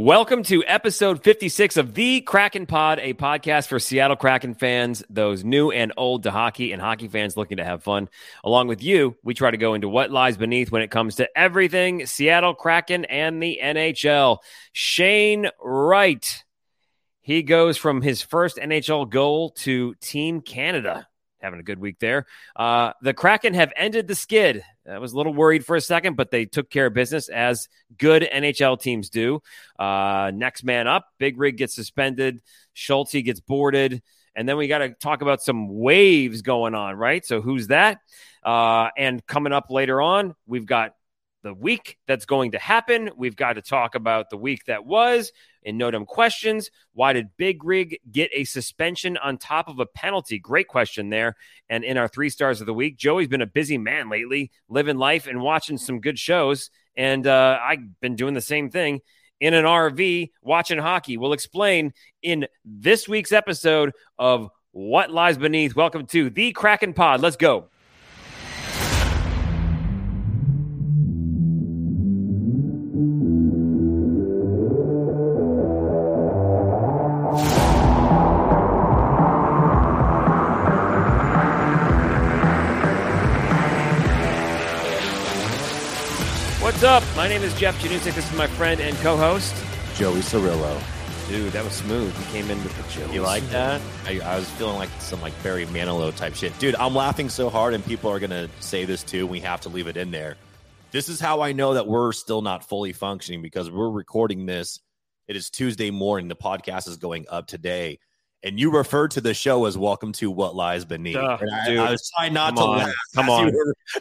Welcome to episode 56 of The Kraken Pod, a podcast for Seattle Kraken fans, those new and old to hockey, and hockey fans looking to have fun. Along with you, we try to go into what lies beneath when it comes to everything Seattle Kraken and the NHL. Shane Wright, he goes from his first NHL goal to Team Canada. Having a good week there. Uh, the Kraken have ended the skid. I was a little worried for a second, but they took care of business as good NHL teams do. Uh, next man up, Big Rig gets suspended, Schultz gets boarded, and then we got to talk about some waves going on, right? So who's that? Uh, and coming up later on, we've got the week that's going to happen. We've got to talk about the week that was in No Dumb Questions. Why did Big Rig get a suspension on top of a penalty? Great question there. And in our three stars of the week, Joey's been a busy man lately, living life and watching some good shows. And uh, I've been doing the same thing in an RV watching hockey. We'll explain in this week's episode of What Lies Beneath. Welcome to the Kraken Pod. Let's go. Jeff Janusik. This is my friend and co-host. Joey Cirillo. Dude, that was smooth. He came in with the Joey. You like that? I, I was feeling like some like Barry Manilow type shit. Dude, I'm laughing so hard and people are gonna say this too. We have to leave it in there. This is how I know that we're still not fully functioning because we're recording this. It is Tuesday morning. The podcast is going up today. And you referred to the show as Welcome to What Lies Beneath. Duh, I. I was trying not Come to on. laugh. Come on.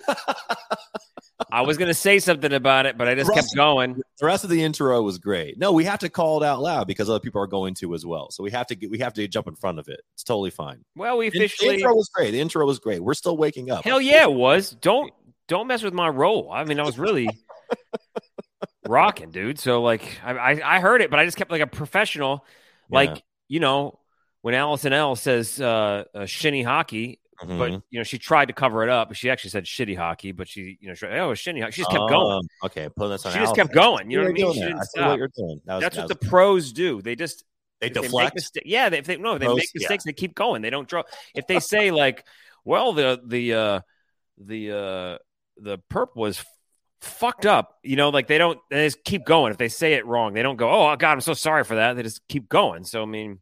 I was going to say something about it, but I just kept going. the rest of the intro was great. No, we have to call it out loud because other people are going to as well. So we have to get, we have to jump in front of it. It's totally fine. Well, we The officially. intro was great. The intro was great. We're still waking up. Hell yeah, it was. Don't don't mess with my role. I mean, I was really rocking, dude. So like, I, I I heard it, but I just kept like a professional. Like Yeah. you know, when Allison L says uh, uh shinny hockey, Mhm. but you know she tried to cover it up. She actually said shitty hockey, but she you know she, oh shinny hockey. She just kept going. Um, Okay, put this on. She just kept going. You know what I mean? She didn't. I stop. what. That was, That's that what was- the pros do. They just they if they deflect. yeah, they, if they no, they make yeah. mistakes. They keep going. They don't draw. If they say like, well, the the uh, the uh, the perp was fucked up, you know, like they don't. They just keep going. If they say it wrong, they don't go. Oh God, I'm so sorry for that. They just keep going. So I mean,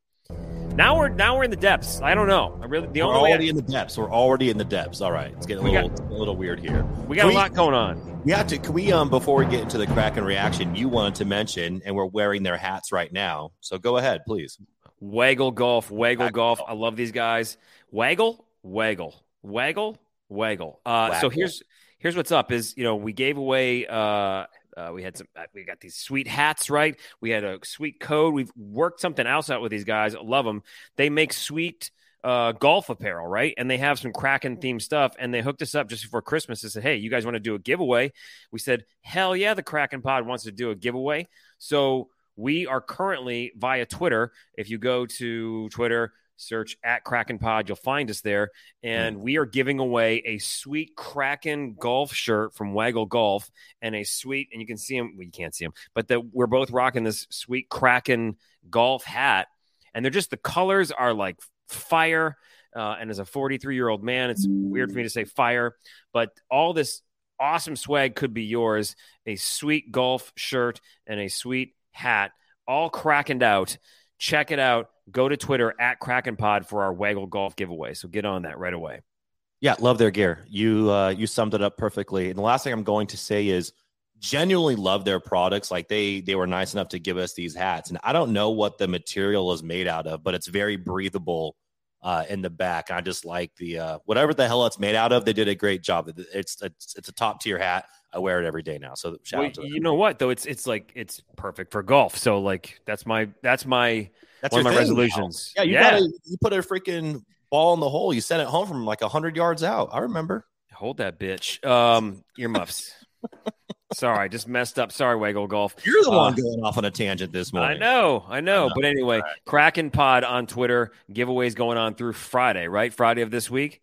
now we're now we're in the depths. I don't know. I really the We're only already in the depths. We're already in the depths. All right, it's getting a We little, a little weird here. we got Can a we- lot going on. We have to. Can we um before we get into the Kraken reaction, you wanted to mention, and we're wearing their hats right now. So go ahead, please. Waggle golf, waggle Waggle golf. golf. I love these guys. Waggle, waggle, waggle, waggle. Uh, so here's here's what's up. Is you know we gave away. Uh, uh, we had some. uh, We got these sweet hats, right? We had a sweet code. We've worked something else out with these guys. Love them. They make sweet uh, golf apparel, right? And they have some Kraken themed stuff. And they hooked us up just before Christmas and said, "Hey, you guys want to do a giveaway?" We said, "Hell yeah!" The Kraken Pod wants to do a giveaway. So we are currently via Twitter. If you go to Twitter, search at Kraken Pod, you'll find us there. And we are giving away a sweet Kraken golf shirt from Waggle Golf and a sweet, and you can see them. Well, you can't see them, but the, we're both rocking this sweet Kraken golf hat. And they're just the colors are like fire. Uh, and as a 43 year old man, it's weird for me to say fire, but all this awesome swag could be yours a sweet golf shirt and a sweet hat, all crackened out. Check it out. Go to Twitter at Kraken Pod for our Waggle Golf giveaway. So get on that right away. Yeah, love their gear. You uh, you summed it up perfectly. And the last thing I'm going to say is genuinely love their products. Like they they were nice enough to give us these hats, and I don't know what the material is made out of, but it's very breathable uh, in the back. And I just like the uh, whatever the hell it's made out of. They did a great job. It's it's, it's a top tier hat. I wear it every day now. So shout Well, out to them. you know what though? It's it's like it's perfect for golf. So like that's my that's my That's one of my thing resolutions. Yeah, you yeah. gotta you put a freaking ball in the hole. You sent it home from like hundred yards out. I remember. Hold that bitch. Um, earmuffs. Sorry, I just messed up. Sorry, Waggle Golf. You're the Uh, one going off on a tangent this morning. I know, I know. know. But anyway, Kraken Pod on Twitter. Giveaways going on through Friday, right? Friday of this week.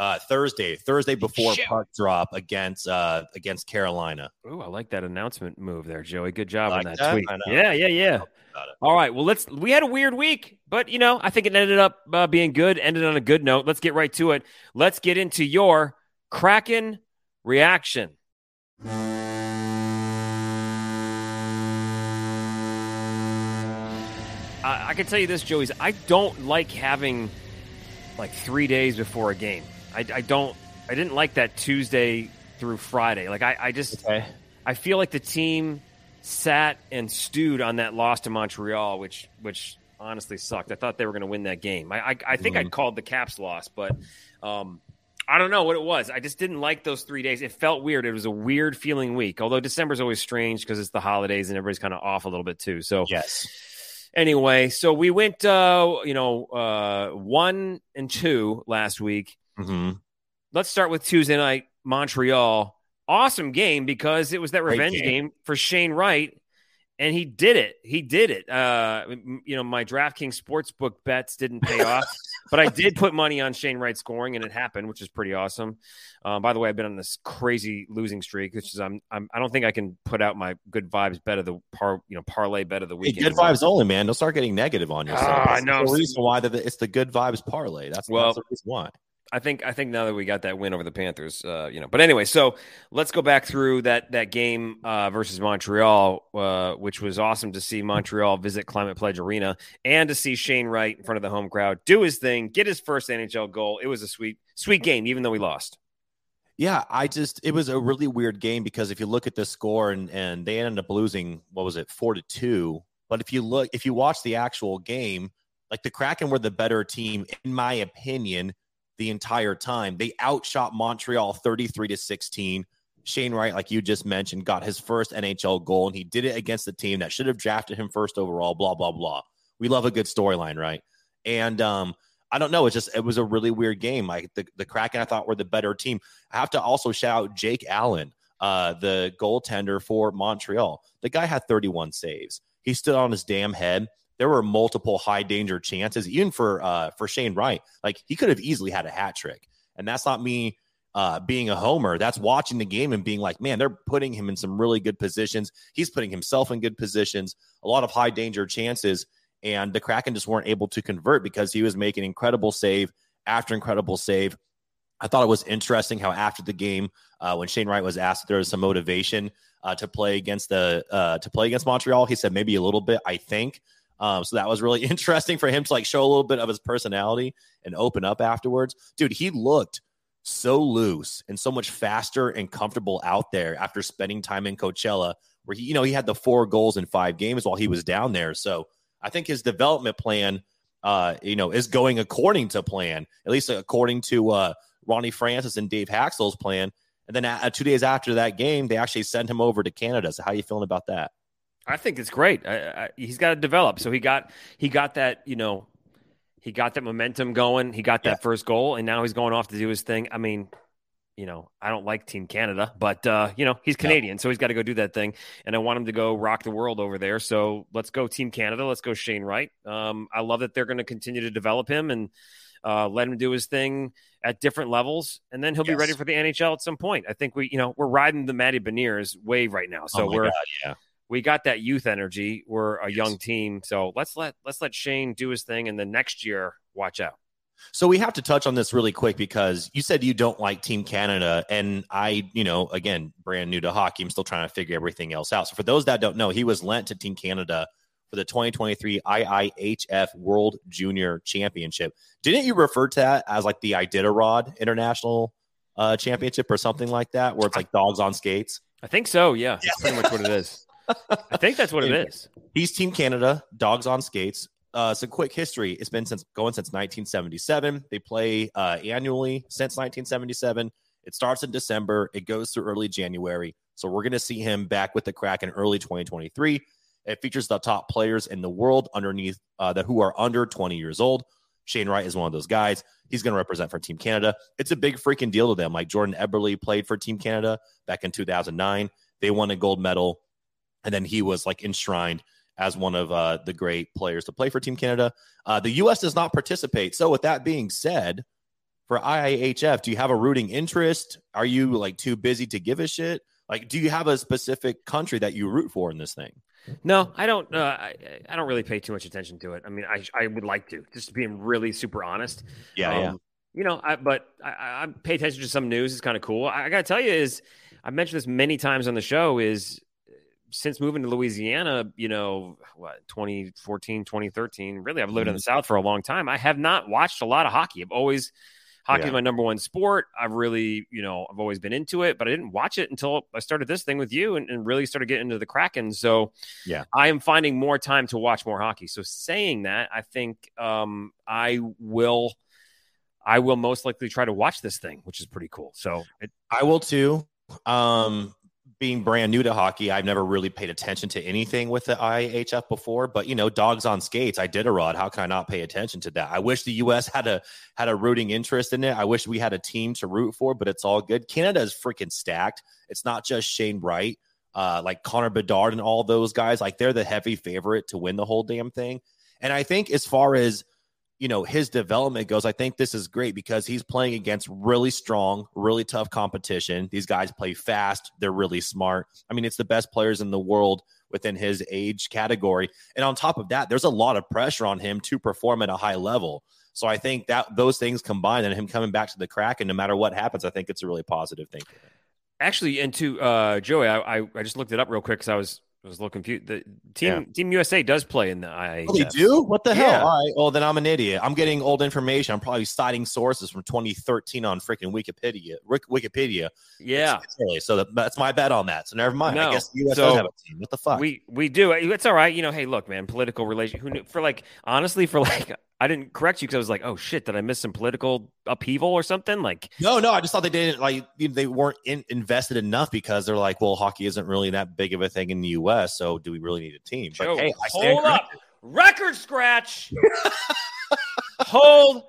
Uh, Thursday, Thursday before puck drop against uh, against Carolina. Ooh, I like that announcement move there, Joey. Good job Like on that, that? tweet. Yeah, yeah, yeah. All right. Well, let's. We had a weird week, but you know, I think it ended up uh, being good. Ended on a good note. Let's get right to it. Let's get into your Kraken reaction. I, I can tell you this, Joey's. I don't like having like three days before a game. I, I don't. I didn't like that Tuesday through Friday. Like I, I just. Okay. I feel like the team sat and stewed on that loss to Montreal, which which honestly sucked. I thought they were going to win that game. I I, I think I called the Caps loss, but um, I don't know what it was. I just didn't like those three days. It felt weird. It was a weird feeling week. Although December's always strange because it's the holidays and everybody's kind of off a little bit too. So Yes. anyway, so we went, uh, you know, uh, one and two last week hmm let's start with Tuesday night, Montreal. Awesome game because it was that revenge game. game. for Shane Wright, and he did it. He did it. Uh, you know, my DraftKings sportsbook bets didn't pay off, but I did put money on Shane Wright scoring, and it happened, which is pretty awesome. Um, by the way, I've been on this crazy losing streak, which is I'm, I'm I don't think I can put out my good vibes bet of the par you know parlay bet of the Hey, good vibes only, man. Don't start getting negative on yourself. Ah, I know. The reason why that it's the good vibes parlay. That's, Well, that's the reason why. I think I think now that we got that win over the Panthers, uh, you know. But anyway, so let's go back through that that game uh, versus Montreal, uh, which was awesome to see Montreal visit Climate Pledge Arena and to see Shane Wright in front of the home crowd do his thing, get his first NHL goal. It was a sweet sweet game, even though we lost. Yeah, I just it was a really weird game because if you look at the score and and they ended up losing what was it four to two. But if you look if you watch the actual game, like the Kraken were the better team in my opinion the entire time. They outshot Montreal thirty three to sixteen. Shane Wright, like you just mentioned, got his first NHL goal, and he did it against the team that should have drafted him first overall. Blah blah blah. We love a good storyline, right? And um, I don't know. It's just it was a really weird game. Like the the Kraken, I thought were the better team. I have to also shout out Jake Allen, uh, the goaltender for Montreal. The guy had 31 saves. He stood on his damn head. There were multiple high danger chances, even for uh, for Shane Wright. Like he could have easily had a hat trick, and that's not me uh, being a homer. That's watching the game and being like, man, they're putting him in some really good positions. He's putting himself in good positions. A lot of high danger chances, and the Kraken just weren't able to convert because he was making incredible save after incredible save. I thought it was interesting how after the game, uh, when Shane Wright was asked if there was some motivation uh, to play against the uh, to play against Montreal, he said maybe a little bit. I think um, so. That was really interesting for him to like show a little bit of his personality and open up afterwards. Dude, he looked so loose and so much faster and comfortable out there after spending time in Coachella, where he you know he had the four goals in five games while he was down there. So I think his development plan, uh, you know, is going according to plan, at least according to uh, Ronnie Francis and Dave Hakstol's plan. And then uh, two days after that game, they actually sent him over to Canada. So how are you feeling about that? I think it's great. I, I, he's got to develop. So he got he got that you know he got that momentum going. He got that Yeah. first goal, and now he's going off to do his thing. I mean, you know, I don't like Team Canada, but uh, you know he's. Canadian, so he's got to go do that thing. And I want him to go rock the world over there. So let's go Team Canada. Let's go Shane Wright. Um, I love that they're going to continue to develop him and uh, let him do his thing at different levels, and then he'll be ready for the NHL at some point. I think we, you know, we're riding the Matty Beniers wave right now, so Oh we're God, yeah. We got that youth energy. We're a young team, so let's let let's let Shane do his thing, and then next year, watch out. So we have to touch on this really quick because you said you don't like Team Canada, and I, you know, again, brand new to hockey, I'm still trying to figure everything else out. So for those that don't know, he was lent to Team Canada for the 2023 IIHF World Junior Championship. Didn't you refer to that as like the Iditarod International uh, Championship or something like that, where it's like dogs on skates? I think so. Yeah, that's pretty much what it is. I think that's what it is. He's Team Canada, dogs on skates. Uh, so quick history. It's been since going since 1977. They play uh, annually since 1977. It starts in December. It goes through early January. So we're going to see him back with the Kraken early 2023. It features the top players in the world underneath uh, that who are under 20 years old. Shane Wright is one of those guys. He's going to represent for Team Canada. It's a big freaking deal to them. Like Jordan Eberle played for Team Canada back in 2009. They won a gold medal, and then he was like enshrined as one of uh, the great players to play for Team Canada. Uh, the U.S. does not participate. So, with that being said, for IIHF? Do you have a rooting interest? Are you like too busy to give a shit? Like, do you have a specific country that you root for in this thing? No, I don't. Uh, I, I don't really pay too much attention to it. I mean, I I would like to, just being really super honest. Yeah, um, yeah. You know, I, but I, I pay attention to some news. It's kind of cool. I, I got to tell you, is I've mentioned this many times on the show. Is since moving to Louisiana, you know, what 2014, 2013. Really, I've lived mm-hmm. in the South for a long time. I have not watched a lot of hockey. I've always Hockey yeah. is my number one sport. I've really, you know, I've always been into it, but I didn't watch it until I started this thing with you and, and really started getting into the Kraken. So, yeah, I am finding more time to watch more hockey. So, saying that, I think um, I will, I will most likely try to watch this thing, which is pretty cool. So, it, I will too. Um, being brand new to hockey, I've never really paid attention to anything with the IHF before. But you know, dogs on skates, Iditarod. How can I not pay attention to that? I wish the U.S. had a had a rooting interest in it. I wish we had a team to root for, but it's all good. Canada is freaking stacked. It's not just Shane Wright, uh, like Connor Bedard and all those guys. Like they're the heavy favorite to win the whole damn thing. And I think as far as you know his development goes i think this is great because he's playing against really strong really tough competition. These guys play fast. They're really smart. I mean it's the best players in the world within his age category. And on top of that there's a lot of pressure on him to perform at a high level. So i think that those things combined and him coming back to the Kraken no matter what happens i think it's a really positive thing actually and to uh joey i i, just looked it up real quick because i was I was a little confused. The team yeah. Team USA does play in the IIHF. Oh, they do? What the hell? Yeah. All right. Well, then I'm an idiot. I'm getting old information. I'm probably citing sources from 2013 on freaking Wikipedia. Wikipedia. Yeah. So that's my bet on that. So never mind. No. I guess the US so does have a team. What the fuck? We we do. It's all right. You know. Hey, look, man. Political relation. Who knew? For like, honestly, for like I didn't correct you because I was like, oh shit, did I miss some political upheaval or something? Like, no, no, I just thought they didn't like they weren't in, invested enough because they're like, well, hockey isn't really that big of a thing in the U.S., so do we really need a team? But Joe, hey, hold up, record scratch, hold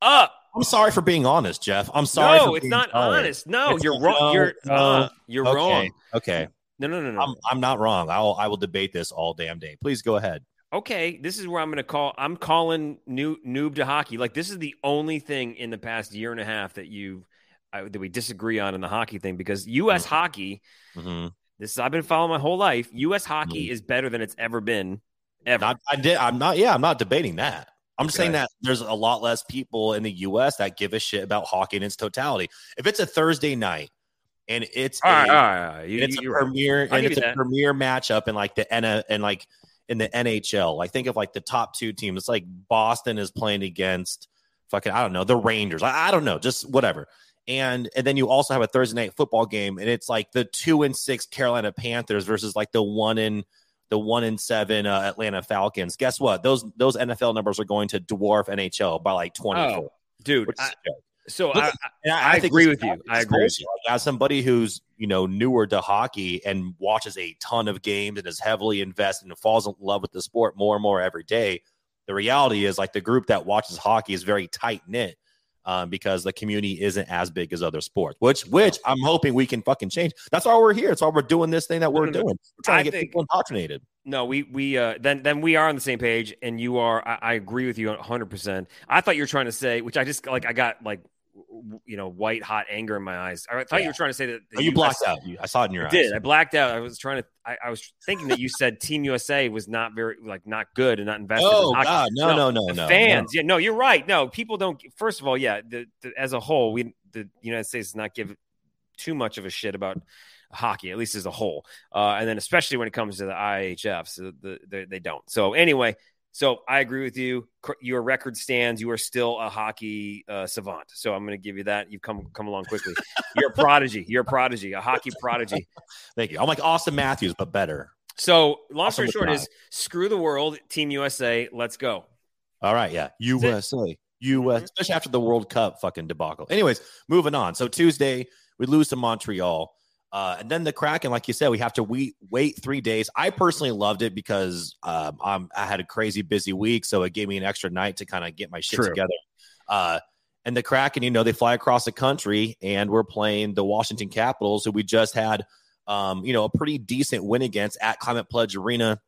up. I'm sorry for being honest, Jeff. I'm sorry. No, it's not sorry. honest. No, it's you're wrong. You're uh, you're okay. wrong. Okay. No, no, no, no. I'm, I'm not wrong. I'll I will debate this all damn day. Please go ahead okay, this is where I'm going to call. I'm calling new noob to hockey. Like this is the only thing in the past year and a half that you uh, that we disagree on in the hockey thing because U.S. Mm-hmm. hockey. Mm-hmm. This is, I've been following my whole life. U.S. hockey mm-hmm. is better than it's ever been. Ever. Not, I did. I'm not. Yeah, I'm not debating that. I'm just okay. saying that there's a lot less people in the U.S. that give a shit about hockey in its totality. If it's a Thursday night and it's all a, right, all right, all right. You, it's a premier right. and it's a that. premier matchup in like the and like in the NHL. Like think of like the top two teams. It's like Boston is playing against fucking I don't know the Rangers. I, I don't know, just whatever. And and then you also have a Thursday night football game, and it's like the two and six Carolina Panthers versus like the one in the one in seven uh, Atlanta Falcons. Guess what? Those those NFL numbers are going to dwarf NHL by like twenty. Oh, dude, I, so I, I, I, agree with you. I agree. With you. As somebody who's you know newer to hockey and watches a ton of games and is heavily invested and falls in love with the sport more and more every day, the reality is like the group that watches hockey is very tight knit. Um, because the community isn't as big as other sports, which which I'm hoping we can fucking change. That's why we're here. That's why we're doing this thing that we're doing. We're trying to get think, people indoctrinated. No, we we uh, then then we are on the same page, and you are. I, I agree with you 100. percent I thought you were trying to say, which I just like. I got like you know white hot anger in my eyes. I thought yeah. you were trying to say that. oh, you US, blacked out. I saw it in your I eyes. Did I blacked out? I was trying to. I, I, was thinking that you said Team USA was not very like not good and not invested. Oh in God, no, no, no, no. Fans, no. yeah, no, you're right. No, people don't. First of all, yeah, the, the, as a whole, we the United States does not give too much of a shit about hockey, at least as a whole, uh, and then especially when it comes to the IHF, so the, the, they don't. So anyway, so I agree with you. Your record stands. You are still a hockey uh, savant. So I'm going to give you that. You've come come along quickly. You're a prodigy. You're a prodigy. A hockey prodigy. Thank you. I'm like Auston Matthews, but better. So long story short is screw the world, Team USA. Let's go. All right. Yeah. USA. US, mm-hmm. especially after the World Cup fucking debacle. Anyways, moving on. So Tuesday we lose to Montreal. Uh, and then the Kraken, like you said, we have to wait, wait three days. I personally loved it because um, I'm, I had a crazy busy week, so it gave me an extra night to kind of get my shit True. together. Uh, and the Kraken, you know, they fly across the country, and we're playing the Washington Capitals, who we just had, um, you know, a pretty decent win against at Climate Pledge Arena,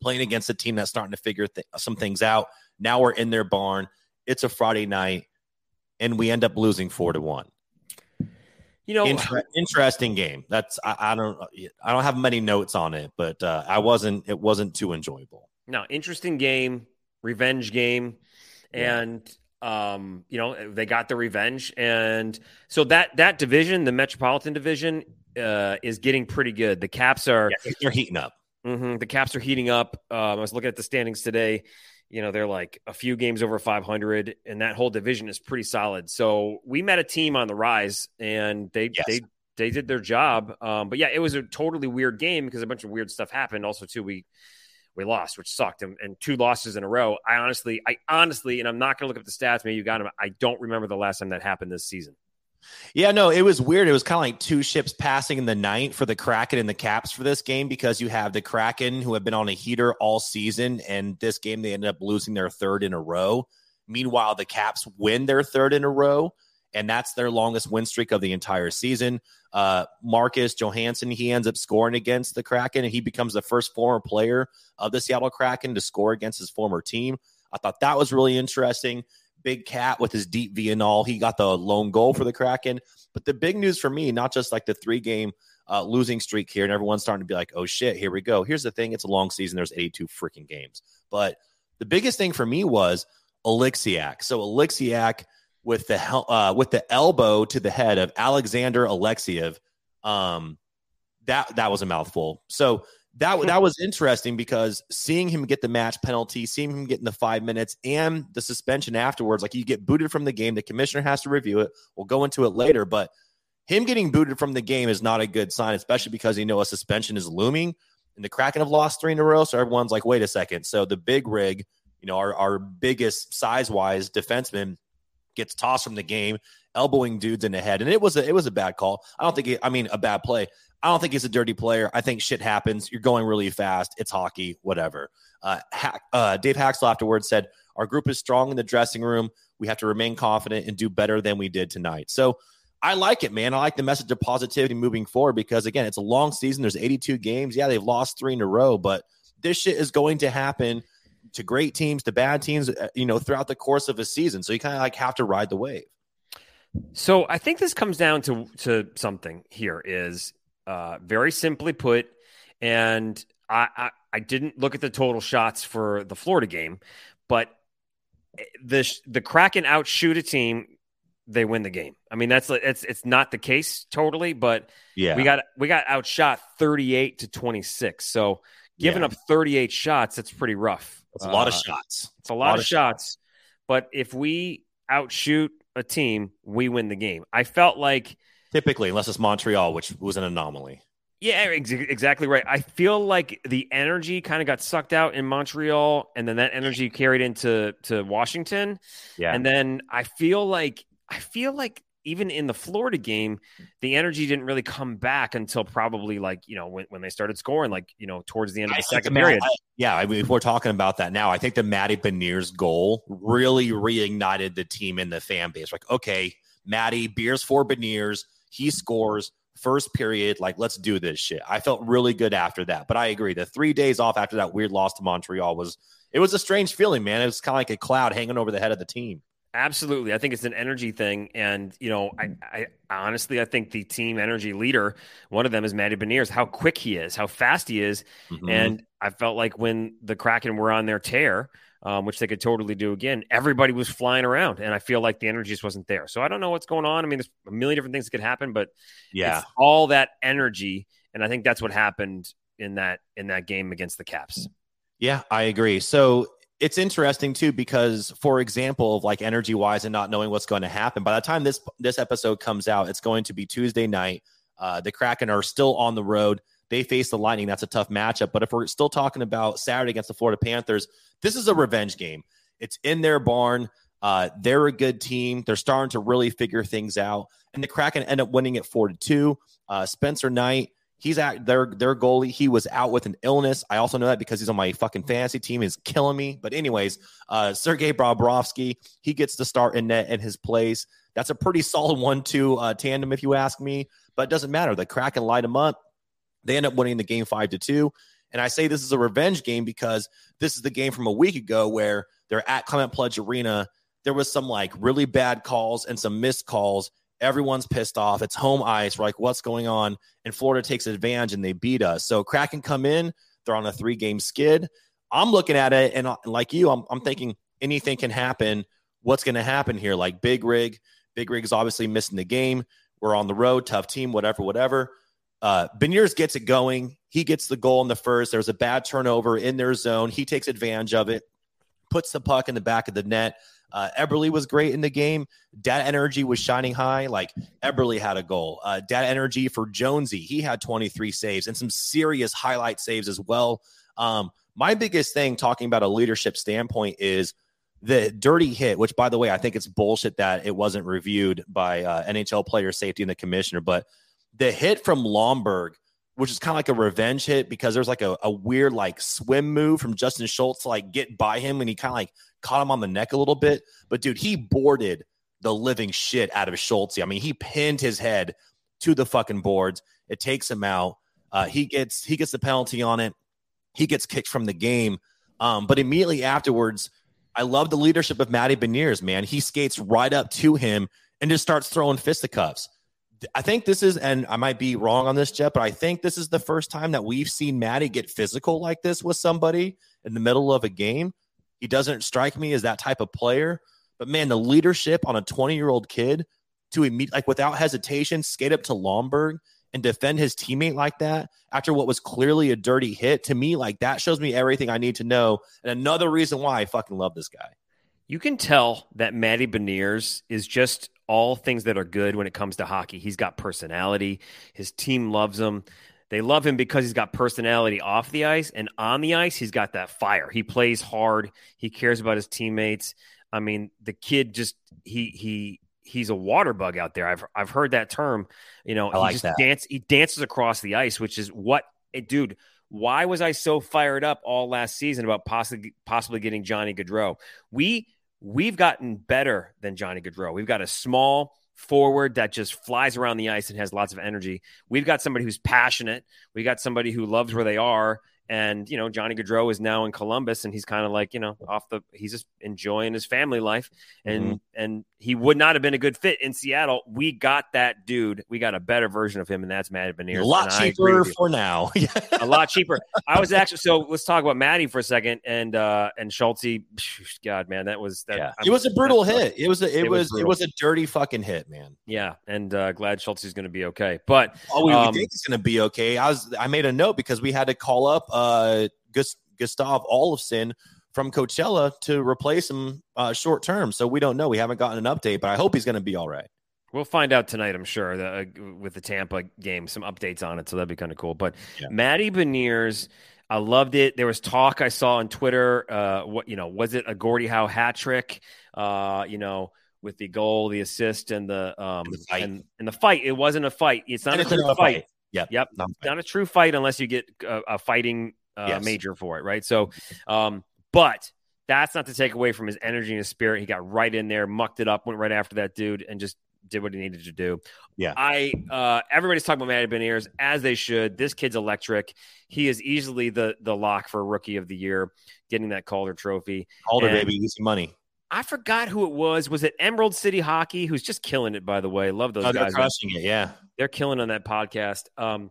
playing against a team that's starting to figure th- some things out. Now we're in their barn. It's a Friday night and we end up losing four to one. You know, Inter- interesting game. That's I, I, don't I don't have many notes on it, but uh, I wasn't it wasn't too enjoyable. No, interesting game, revenge game, yeah. and um, you know they got the revenge, and so that that division, the Metropolitan Division, uh, is getting pretty good. The Caps are yeah, they're heating up. Mm-hmm, the Caps are heating up. Um, I was looking at the standings today you know they're like a few games over 500 and that whole division is pretty solid. So we met a team on the rise and they yes. they they did their job. Um, but yeah it was a totally weird game because a bunch of weird stuff happened. Also too we we lost which sucked and, and two losses in a row. I honestly i honestly and i'm not going to look up the stats maybe you got them i don't remember the last time that happened this season yeah, no, it was weird. It was kind of like two ships passing in the night for the Kraken and the Caps for this game because you have the Kraken who have been on a heater all season, and this game they ended up losing their third in a row. Meanwhile, the Caps win their third in a row, and that's their longest win streak of the entire season. Uh, Marcus Johansson, he ends up scoring against the Kraken, and he becomes the first former player of the Seattle Kraken to score against his former team. I thought that was really interesting. Big Cat with his deep V and all. He got the lone goal for the Kraken. But the big news for me, not just like the three game uh, losing streak here, and everyone's starting to be like, oh shit, here we go. Here's the thing it's a long season. There's 82 freaking games. But the biggest thing for me was Oleksiak. So Oleksiak with the uh, with the elbow to the head of Alexander Alexeyev. Um, that that was a mouthful. So that hmm. that was interesting because seeing him get the match penalty, seeing him get in the five minutes, and the suspension afterwards, like you get booted from the game. The commissioner has to review it. We'll go into it later, but him getting booted from the game is not a good sign, especially because you know a suspension is looming. And the Kraken have lost three in a row, so everyone's like, "Wait a second. So the big rig, you know, our our biggest size wise defenseman gets tossed from the game, elbowing dudes in the head, and it was a it was a bad call. I don't think it, I mean a bad play. I don't think he's a dirty player. I think shit happens. You're going really fast. It's hockey, whatever. Uh, uh, Dave Hakstol afterwards said, Our group is strong in the dressing room. We have to remain confident and do better than we did tonight. So I like it, man. I like the message of positivity moving forward because, again, it's a long season. There's 82 games. Yeah, they've lost three in a row, but this shit is going to happen to great teams, to bad teams, uh, you know, throughout the course of a season. So you kind of like have to ride the wave. So I think this comes down to to something here is uh, very simply put, and I, I, I didn't look at the total shots for the Florida game, but the the Kraken outshoot a team, they win the game. I mean that's it's it's not the case totally, but yeah, we got we got outshot thirty eight to twenty six. So giving yeah. up thirty eight shots, that's pretty rough. It's a lot uh, of shots. It's a lot, a lot of, of shots. shots. But if we outshoot a team, we win the game. I felt like Typically, unless it's Montreal, which was an anomaly. Yeah, ex- exactly right. I feel like the energy kind of got sucked out in Montreal, and then that energy carried into to Washington. Yeah, and then I feel like I feel like even in the Florida game, the energy didn't really come back until probably like you know when, when they started scoring, like you know towards the end of the I second period. I, yeah, I mean, if we're talking about that now, I think the Matty Beniers goal really reignited the team and the fan base. Like, okay, Matty beers for Beniers he scores first period. Like, let's do this shit. I felt really good after that. But I agree. The three days off after that weird loss to Montreal was it was a strange feeling, man. It was kind of like a cloud hanging over the head of the team. Absolutely. I think it's an energy thing. And, you know, I, I, honestly, I think the team energy leader, one of them is Matty Beniers, how quick he is, how fast he is. Mm-hmm. And I felt like when the Kraken were on their tear, um, which they could totally do again. Everybody was flying around, and I feel like the energy just wasn't there. So I don't know what's going on. I mean, there's a million different things that could happen, but yeah, all that energy, and I think that's what happened in that in that game against the Caps. Yeah, I agree. So it's interesting too because, for example, of like energy wise and not knowing what's going to happen. By the time this this episode comes out, it's going to be Tuesday night. Uh, the Kraken are still on the road. They face the Lightning. That's a tough matchup. But if we're still talking about Saturday against the Florida Panthers, this is a revenge game. It's in their barn. Uh, they're a good team. They're starting to really figure things out. And the Kraken end up winning it four to two. Uh, Spencer Knight, he's at their their goalie. He was out with an illness. I also know that because he's on my fucking fantasy team. Is killing me. But anyways, uh, Sergei Bobrovsky, he gets to start in net in his place. That's a pretty solid one-two uh, tandem, if you ask me. But it doesn't matter. The Kraken light him up. They end up winning the game five to two. And I say this is a revenge game because this is the game from a week ago where they're at Climate Pledge Arena. there was some like really bad calls and some missed calls. Everyone's pissed off. It's home ice. We're like, what's going on? And Florida takes advantage and they beat us. So Kraken come in. They're on a three game skid. I'm looking at it and uh, like you, I'm, I'm thinking anything can happen. What's going to happen here? Like Big Rig, Big Rig is obviously missing the game. We're on the road, tough team, whatever, whatever. Uh, Beniers gets it going. He gets the goal in the first. There's a bad turnover in their zone. He takes advantage of it, puts the puck in the back of the net. Uh, Eberle was great in the game. Data energy was shining high. Like Eberle had a goal. Uh, data energy for Jonesy. He had 23 saves and some serious highlight saves as well. Um, my biggest thing talking about a leadership standpoint is the dirty hit, which by the way, I think it's bullshit that it wasn't reviewed by uh, NHL player safety and the commissioner, but the hit from Lomberg, which is kind of like a revenge hit because there's like a, a weird like swim move from Justin Schultz to like get by him and he kind of like caught him on the neck a little bit. But dude, he boarded the living shit out of Schultz. I mean, he pinned his head to the fucking boards. It takes him out. Uh, he gets he gets the penalty on it. He gets kicked from the game. Um, but immediately afterwards, I love the leadership of Matty Beniers, man. He skates right up to him and just starts throwing fisticuffs. I think this is, and I might be wrong on this, Jeff, but I think this is the first time that we've seen Matty get physical like this with somebody in the middle of a game. He doesn't strike me as that type of player. But man, the leadership on a 20 year old kid to immediately, like without hesitation, skate up to Lomberg and defend his teammate like that after what was clearly a dirty hit to me like that shows me everything i need to know and another reason why i fucking love this guy you can tell that Matty Beniers is just all things that are good when it comes to hockey. He's got personality. His team loves him. They love him because he's got personality off the ice and on the ice. He's got that fire. He plays hard. He cares about his teammates. I mean, the kid just he he he's a water bug out there. I've I've heard that term. You know, I like he just that. dance he dances across the ice, which is what it, dude. Why was I so fired up all last season about possibly possibly getting Johnny Gaudreau? We we've gotten better than Johnny Gaudreau. We've got a small forward that just flies around the ice and has lots of energy. We've got somebody who's passionate. We got somebody who loves where they are and you know, Johnny Gaudreau is now in Columbus, and he's kind of like you know off the. He's just enjoying his family life, and mm-hmm. and he would not have been a good fit in Seattle. We got that dude. We got a better version of him, and that's Matty Beniers. A lot cheaper for now. a lot cheaper. I was actually so. Let's talk about Matty for a second, and uh and Schultze. God, man, that was that. Yeah. it was a brutal hit. It was a, it, it was, was it was a dirty fucking hit, man. Yeah, and uh glad Schultze is going to be okay. But oh, we, um, think he's going to be okay. I was I made a note because we had to call up uh Gustav Olofsson from Coachella to replace him uh, short term. So we don't know. We haven't gotten an update, but I hope he's going to be all right. We'll find out tonight, I'm sure, the, uh, with the Tampa game, some updates on it. So that'd be kind of cool. But yeah. Matty Beniers, I loved it. There was talk I saw on Twitter. Uh, what you know, was it a Gordie Howe hat trick? Uh, you know, with the goal, the assist, and the um and the fight. And, and the fight. It wasn't a fight. It's not a fight. fight. Yep. Yep. Not, a true fight unless you get a, a fighting uh, yes. major for it, right? So, um, but that's not to take away from his energy and his spirit. He got right in there, mucked it up, went right after that dude, and just did what he needed to do. Yeah. I uh everybody's talking about Matty Beniers as they should. This kid's electric. He is easily the the lock for rookie of the year, getting that Calder trophy. Calder and baby, easy money. I forgot who it was. Was it Emerald City Hockey? Who's just killing it, by the way. Love those oh, guys. crushing it, yeah. They're killing on that podcast. Um,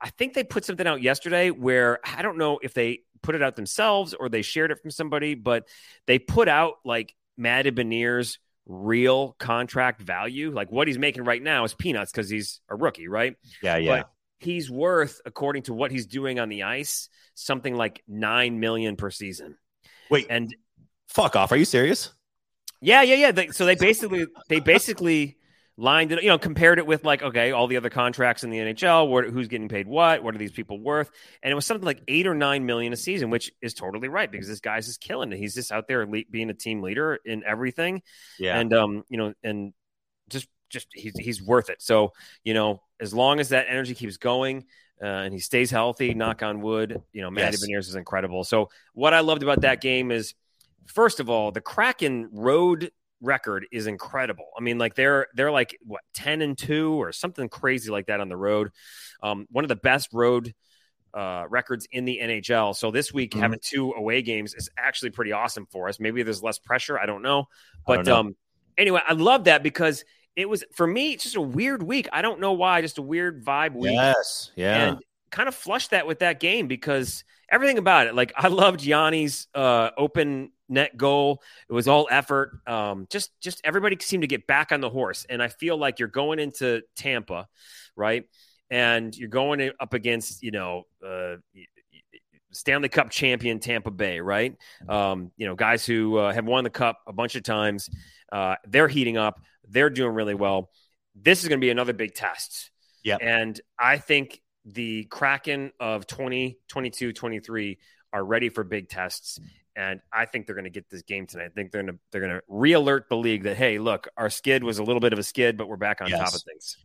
I think they put something out yesterday where I don't know if they put it out themselves or they shared it from somebody, but they put out like Matty Beniers' real contract value. Like what he's making right now is peanuts because he's a rookie, right? Yeah, yeah. But he's worth, according to what he's doing on the ice, something like nine million per season. Wait, and fuck off. Are you serious? Yeah, yeah, yeah. They, so they basically they basically lined it, you know, compared it with like, okay, all the other contracts in the NHL, what, who's getting paid what, what are these people worth? And it was something like eight or nine million a season, which is totally right because this guy's just killing it. He's just out there being a team leader in everything. Yeah. And, um, you know, and just, just he's, he's worth it. So, you know, as long as that energy keeps going, uh, and he stays healthy, knock on wood, you know, Matty yes. Beniers is incredible. So, what I loved about that game is, first of all, the Kraken road record is incredible. I mean, like they're they're like what ten and two or something crazy like that on the road. Um, one of the best road uh, records in the NHL. So this week, Mhm. having two away games is actually pretty awesome for us. Maybe there's less pressure. I don't know. But don't know. um, anyway, I love that because it was for me it's just a weird week. I don't know why, just a weird vibe week. Yes. Yeah. And kind of flushed that with that game because everything about it, like I loved Yanni's uh, open net goal. It was all effort. Um, just just everybody seemed to get back on the horse, and I feel like you're going into Tampa, right? And you're going up against you know. Uh, Stanley Cup champion Tampa Bay, right? Um, you know, guys who uh, have won the cup a bunch of times. Uh, they're heating up. They're doing really well. This is going to be another big test. Yeah. And I think the Kraken of 2022 23 are ready for big tests. And I think they're going to get this game tonight. I think they're going to they're going to re-alert the league that hey, look, our skid was a little bit of a skid, but we're back on top of things.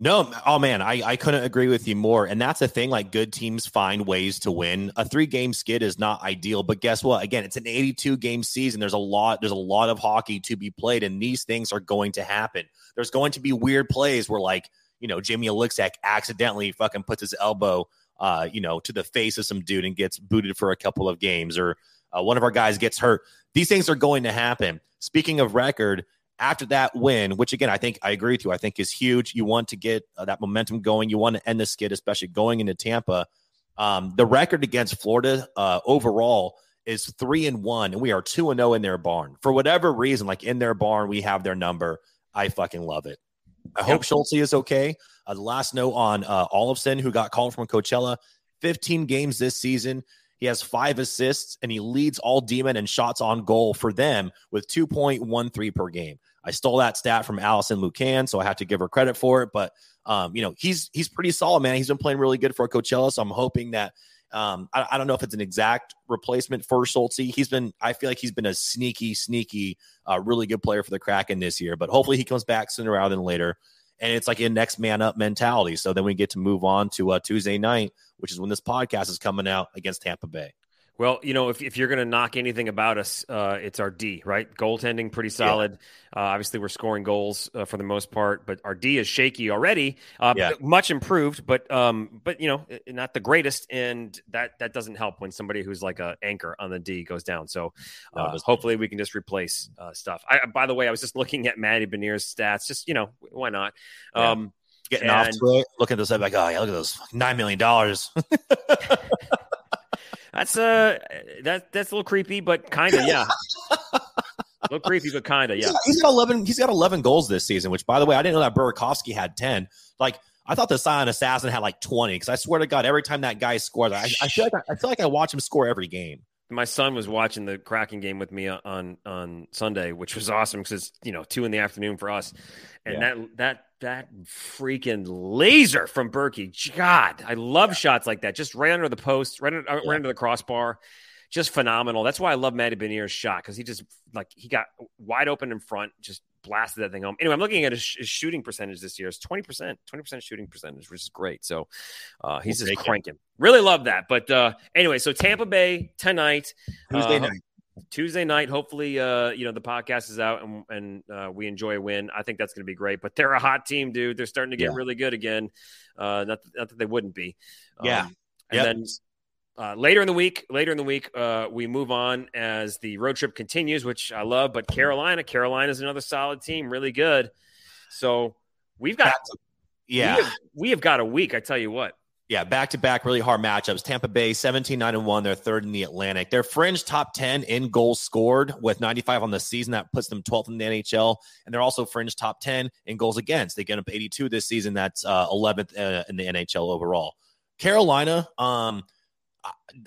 No, oh man, I, I couldn't agree with you more. And that's the thing, like good teams find ways to win. A three game skid is not ideal, but guess what? Again, it's an 82 game season. There's a lot, there's a lot of hockey to be played, and these things are going to happen. There's going to be weird plays where like, you know, Jamie Oleksiak accidentally fucking puts his elbow uh, you know, to the face of some dude and gets booted for a couple of games, or uh, one of our guys gets hurt. These things are going to happen. Speaking of record, after that win, which again, I think I agree with you, I think is huge. You want to get uh, that momentum going. You want to end the skid, especially going into Tampa. Um, the record against Florida uh, overall is three and one, and we are two and zero in their barn. For whatever reason, like in their barn, we have their number. I fucking love it. I hope Schultze is okay. Uh, the last note on uh, Olofsson, who got called from Coachella, 15 games this season. He has five assists and he leads all demon and shots on goal for them with 2.13 per game. I stole that stat from Alison Lukan, so I have to give her credit for it. But um, you know, he's he's pretty solid, man. He's been playing really good for Coachella, so I'm hoping that um, I, I don't know if it's an exact replacement for Schultze. He's been, I feel like he's been a sneaky, sneaky, uh, really good player for the Kraken this year. But hopefully he comes back sooner rather than later. And it's like a next man up mentality. So then we get to move on to uh, Tuesday night, which is when this podcast is coming out against Tampa Bay. Well, you know, if, if you're going to knock anything about us, uh, it's our D, right? Goaltending pretty solid. Uh, obviously, we're scoring goals uh, for the most part, but our D is shaky already. Uh, Yeah. much improved, but um, but you know, not the greatest, and that that doesn't help when somebody who's like a anchor on the D goes down. So No, uh, hopefully, we can just replace uh, stuff. I, by the way, I was just looking at Matty Beniers' stats. Just you know, why not? Yeah. Um, Getting off to it, looking at this, I'm like, oh, yeah, look at those $9 million. That's uh that that's a little creepy, but kind of yeah. a little creepy, but kind of yeah. He's got- 11, he's got 11 goals this season, which, by the way, I didn't know that Burakovsky had 10. Like, I thought the Silent Assassin had like 20 because I swear to God, every time that guy scores, I, I feel like I, I feel like I watch him score every game. My son was watching the Kraken game with me on on Sunday, which was awesome because it's you know two in the afternoon for us, and that that that freaking laser from Berkey, God, I love shots like that, just right under the post, right under, uh, right under the crossbar, just phenomenal. That's why I love Matty Beniers' shot because he just like he got wide open in front, just blasted that thing home. Anyway, I'm looking at his, his shooting percentage this year. It's 20 percent, 20 percent shooting percentage, which is great. So uh, he's We'll just take it. cranking. Really love that. But uh, anyway, so Tampa Bay tonight. Tuesday Uh, night. Tuesday night. Hopefully, uh, you know the podcast is out and and uh, we enjoy a win. I think that's going to be great. But they're a hot team, dude. They're starting to get Yeah. really good again. Uh, not, not that they wouldn't be. Yeah. Um, and Yep. then uh, later in the week, later in the week, uh, we move on as the road trip continues, which I love. But Carolina, Carolina is another solid team, really good. So we've got Yeah. we have, we have got a week. I tell you what. Yeah, back to back, really hard matchups. Tampa Bay 17 9 and 1. They're third in the Atlantic. They're fringe top 10 in goals scored with 95 on the season. That puts them 12th in the NHL. And they're also fringe top 10 in goals against. They get up 82 this season. That's uh, 11th uh, in the NHL overall. Carolina, um,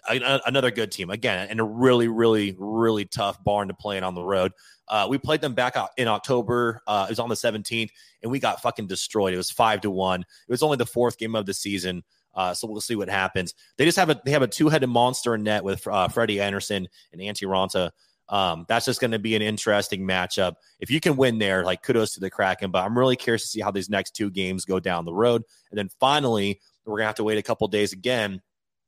another good team again, and a really, really, really tough barn to play in on the road. Uh, we played them back out in October. Uh, it was on the 17th, and we got fucking destroyed. It was five to one. It was only the fourth game of the season. Uh, so we'll see what happens. They just have a they have a two headed monster in net with uh, Freddie Andersen and Antti Raanta. Um, that's just going to be an interesting matchup. If you can win there, like kudos to the Kraken. But I'm really curious to see how these next two games go down the road. And then finally, we're gonna have to wait a couple days again.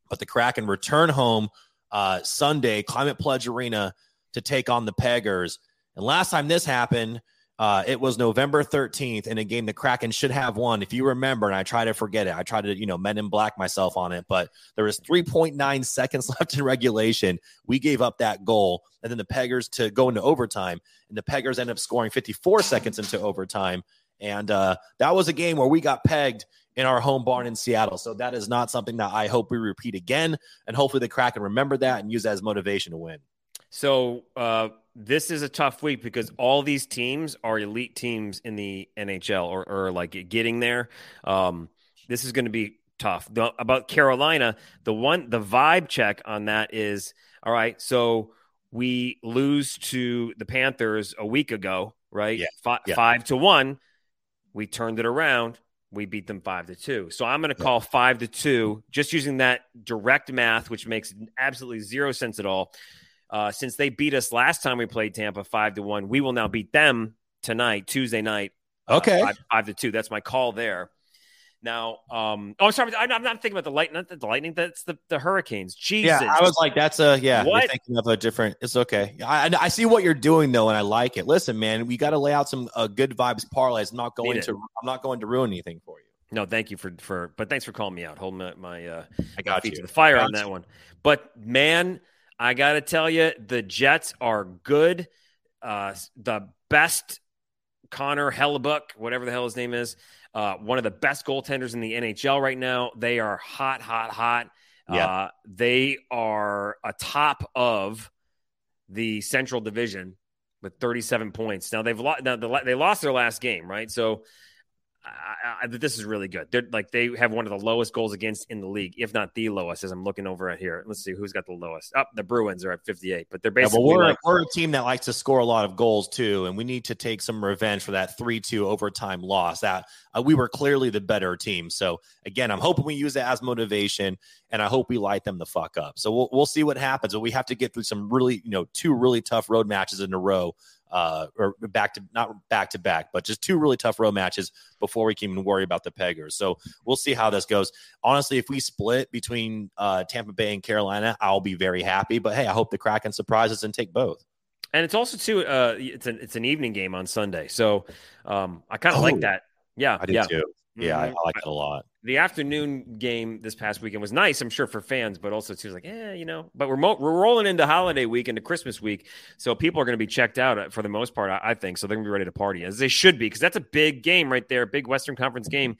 But the Kraken return home uh, Sunday, Climate Pledge Arena to take on the Peggers. And last time this happened, Uh, it was November 13th in a game the Kraken should have won. If you remember, and I try to forget it, I try to, you know, men in black myself on it, but there was 3.9 seconds left in regulation. We gave up that goal, and then the Peggers to go into overtime, and the Peggers end up scoring 54 seconds into overtime. And uh, that was a game where we got pegged in our home barn in Seattle. So that is not something that I hope we repeat again. And hopefully the Kraken remember that and use that as motivation to win. So uh, this is a tough week because all these teams are elite teams in the NHL or, or like getting there. Um, this is going to be tough. The, about Carolina, the one the vibe check on that is all right. So we lose to the Panthers a week ago, right? Yeah. F- yeah. Five to one. We turned it around. We beat them five to two. So I'm going to call five to two, just using that direct math, which makes absolutely zero sense at all. Uh, since they beat us last time we played Tampa five to one, we will now beat them tonight, Tuesday night. uh, Okay. five, five to two. That's my call there. Now, um, oh, sorry, I- I'm not thinking about the lightning. The lightning. That's the the Hurricanes. Jesus, Yeah, I was like, that's a yeah. You're What? thinking of a different. It's okay. I, I see what you're doing though, and I like it. Listen, man, we got to lay out some uh, good vibes parlays. I'm not going to. I'm not going to ruin anything for you. no, thank you for for, but thanks for calling me out. Holding my, my uh, I got feet you. to the fire on you. that one. But man, I got to tell you, the Jets are good. Uh, the best Connor Hellebuyck, whatever the hell his name is, uh, one of the best goaltenders in the NHL right now. They are hot, hot, hot. Yeah. Uh, they are atop of the Central Division with 37 points. Now they've lost. Now the, they lost their last game, right? So. I, I, this is really good. They're like they have one of the lowest goals against in the league, if not the lowest. As I'm looking over at here, let's see who's got the lowest. Up, the Bruins are at 58, but they're Yeah, basically but we're, like, we're a team that likes to score a lot of goals too, and we need to take some revenge for that three-two overtime loss. That uh, we were clearly the better team. So again, I'm hoping we use it as motivation, and I hope we light them the fuck up. So we'll we'll see what happens. But we have to get through some really, you know, two really tough road matches in a row, uh, or back to not back to back, but just two really tough road matches before we can even worry about the peggers. So we'll see how this goes. Honestly, if we split between uh, Tampa Bay and Carolina, I'll be very happy. But hey, I hope the Kraken surprises and take both. and it's also too. Uh, it's an it's an evening game on Sunday, so um, I kind of Oh. like that. Yeah, I do yeah. too. Yeah, I, Mhm. I like it a lot. The afternoon game this past weekend was nice, I'm sure for fans, but also too like, eh, you know. But we're mo- we're rolling into holiday week, into Christmas week, so people are going to be checked out uh, for the most part, I, I think. So they're going to be ready to party as they should be, because that's a big game right there, big Western Conference game,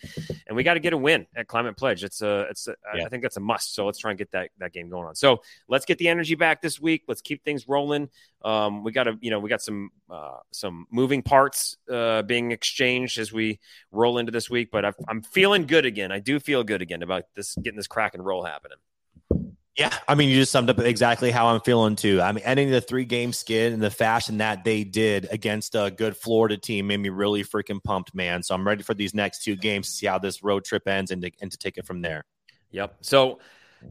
and we got to get a win at Climate Pledge. It's a, it's a, I- Yeah. I think that's a must. So let's try and get that that game going on. So let's get the energy back this week. Let's keep things rolling. Um, we got to, you know, we got some uh, some moving parts uh, being exchanged as we roll into this week, but I've, I'm feeling good again. I do feel good again about this getting this crack and roll happening. Yeah, I mean, you just summed up exactly how I'm feeling too. I mean, ending the three game skid in the fashion that they did against a good Florida team made me really freaking pumped, man. So I'm ready for these next two games to see how this road trip ends and to, and to take it from there. Yep. So,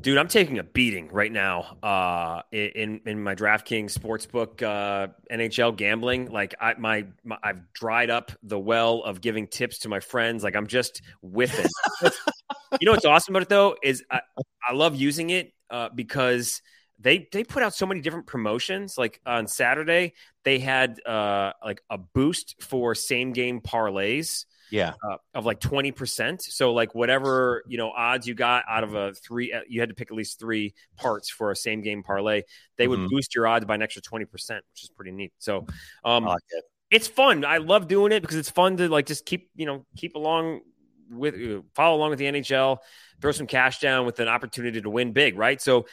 dude, I'm taking a beating right now uh, in in my DraftKings sportsbook uh, NHL gambling. Like I my, my I've dried up the well of giving tips to my friends. Like I'm just whiffing. you know what's awesome about it though is I, I love using it uh, because they they put out so many different promotions. Like on Saturday, they had uh, like a boost for same game parlays Yeah, uh, of like 20%. So like whatever, you know, odds you got out of a three, uh, you had to pick at least three parts for a same game parlay. They would Mhm. boost your odds by an extra 20%, which is pretty neat. So, um, like it. it's fun. I love doing it because it's fun to like just keep, you know, keep along with, uh, follow along with the NHL, throw some cash down with an opportunity to win big, right? So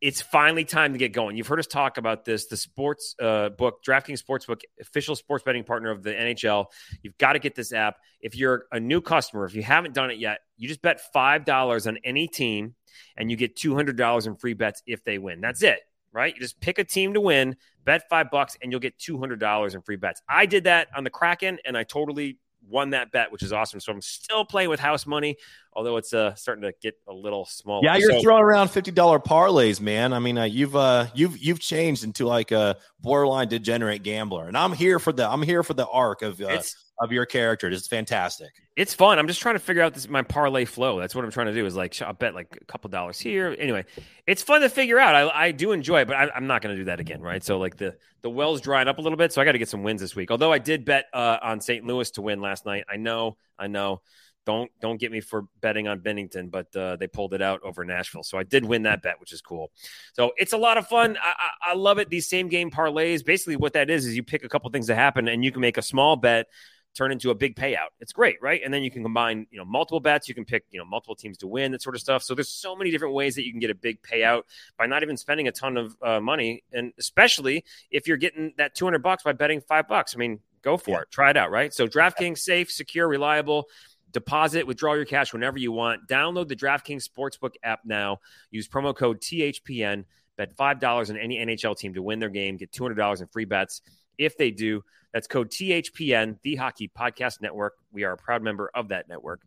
it's finally time to get going. You've heard us talk about this, the sports uh, book, DraftKings Sportsbook, official sports betting partner of the NHL. You've got to get this app. If you're a new customer, if you haven't done it yet, you just bet $5 on any team and you get $200 in free bets if they win. That's it, right? You just pick a team to win, bet five bucks, and you'll get $200 in free bets. I did that on the Kraken and I totally won that bet, which is awesome. So I'm still playing with house money although it's uh, starting to get a little small. Yeah, you're So- throwing around fifty dollar parlays, man. I mean, uh, you've uh, you've you've changed into like a borderline degenerate gambler, and I'm here for the I'm here for the arc of uh, of your character. It's fantastic. it's fun. I'm just trying to figure out this my parlay flow. That's what I'm trying to do. Is like I'll bet like a couple dollars here. Anyway, it's fun to figure out. I, I do enjoy it, but I, I'm not going to do that again, right? So like the the well's drying up a little bit, so I got to get some wins this week. Although I did bet uh, on St. Louis to win last night. I know, I know. Don't don't get me for betting on Binnington, but uh, they pulled it out over Nashville, so I did win that bet, which is cool. So it's a lot of fun. I, I, I love it. These same game parlays, basically, what that is is you pick a couple things to happen, and you can make a small bet turn into a big payout. It's great, right? And then you can combine, you know, multiple bets. You can pick, you know, multiple teams to win, that sort of stuff. So there's so many different ways that you can get a big payout by not even spending a ton of uh, money, and especially if you're getting that 200 bucks by betting five bucks. I mean, go for Yeah. it. Try it out, right? So DraftKings safe, secure, reliable. Deposit, withdraw your cash whenever you want. Download the DraftKings Sportsbook app now. Use promo code THPN. Bet $5 on any NHL team to win their game. Get $200 in free bets if they do. That's code THPN, the Hockey Podcast Network. We are a proud member of that network.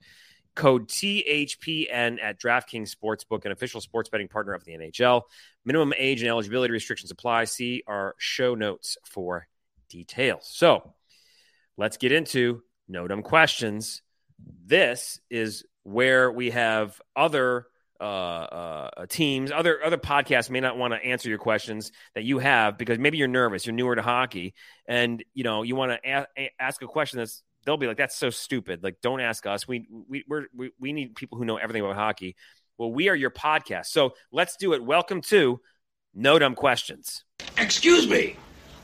Code THPN at DraftKings Sportsbook, an official sports betting partner of the NHL. Minimum age and eligibility restrictions apply. See our show notes for details. So let's get into no dumb questions. This is where we have other uh, uh, teams, other other podcasts may not want to answer your questions that you have because maybe you're nervous, you're newer to hockey, and you know you want to a- ask a question that's they'll be like that's so stupid. Like don't ask us. We we we're, we we need people who know everything about hockey. Well, we are your podcast, so let's do it. Welcome to No Dumb Questions. Excuse me.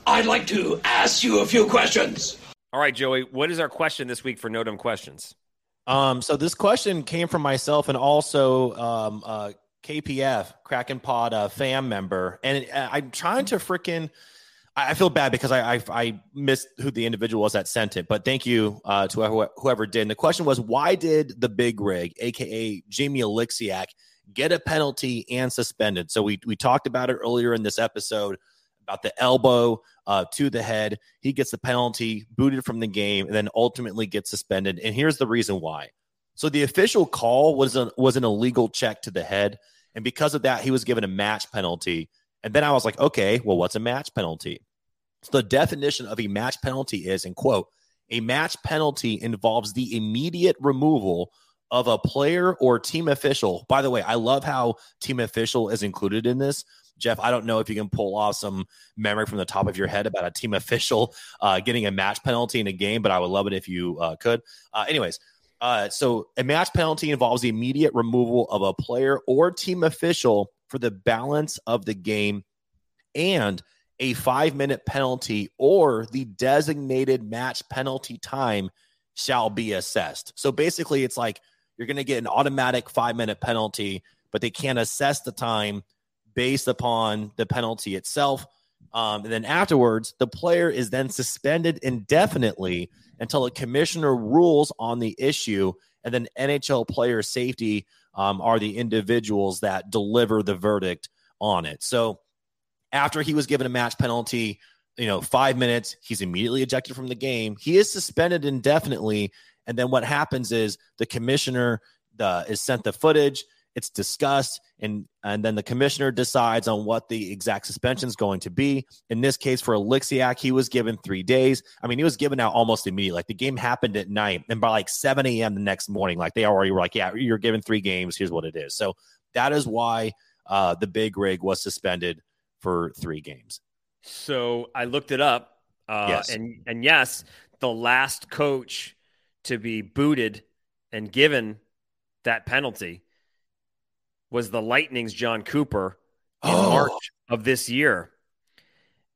I'd like to ask you a few questions. All right, Joey, what is our question this week for No Dumb Questions? Um, so this question came from myself and also um, uh, KPF Kraken Pod uh, fan member, and uh, I'm trying to freaking. I I feel bad because I, I I missed who the individual was that sent it, but thank you uh, to whoever, whoever did. And the question was, why did the big rig, aka Jamie Oleksiak, get a penalty and suspended? So we we talked about it earlier in this episode about the elbow uh, to the head. He gets the penalty, booted from the game, and then ultimately gets suspended. And here's the reason why. So the official call was a, was an illegal check to the head, and because of that, he was given a match penalty. And then I was like, okay, well, what's a match penalty? So the definition of a match penalty is, and quote, a match penalty involves the immediate removal of a player or team official. By the way, I love how team official is included in this. Jeff, I don't know if you can pull off some memory from the top of your head about a team official uh, getting a match penalty in a game, but I would love it if you uh, could. Uh, anyways, uh, so a match penalty involves the immediate removal of a player or team official for the balance of the game and a five minute penalty or the designated match penalty time shall be assessed. So basically, it's like you're going to get an automatic five minute penalty, but they can't assess the time based upon the penalty itself. Um, and then afterwards, the player is then suspended indefinitely until a commissioner rules on the issue. And then NHL player safety um, are the individuals that deliver the verdict on it. So after he was given a match penalty, you know, five minutes, he's immediately ejected from the game. He is suspended indefinitely. And then what happens is the commissioner the, is sent the footage it's discussed and and then the commissioner decides on what the exact suspension is going to be. In this case for Oleksiak he was given three days. I mean he was given out almost immediately. Like the game happened at night and by like 7 a.m the next morning like they already were like yeah you're given three games. Here's what it is. So that is why uh, the big rig was suspended for three games. So I looked it up, uh, Yes. and and yes, the last coach to be booted and given that penalty was the Lightning's Jon Cooper in Oh. March of this year,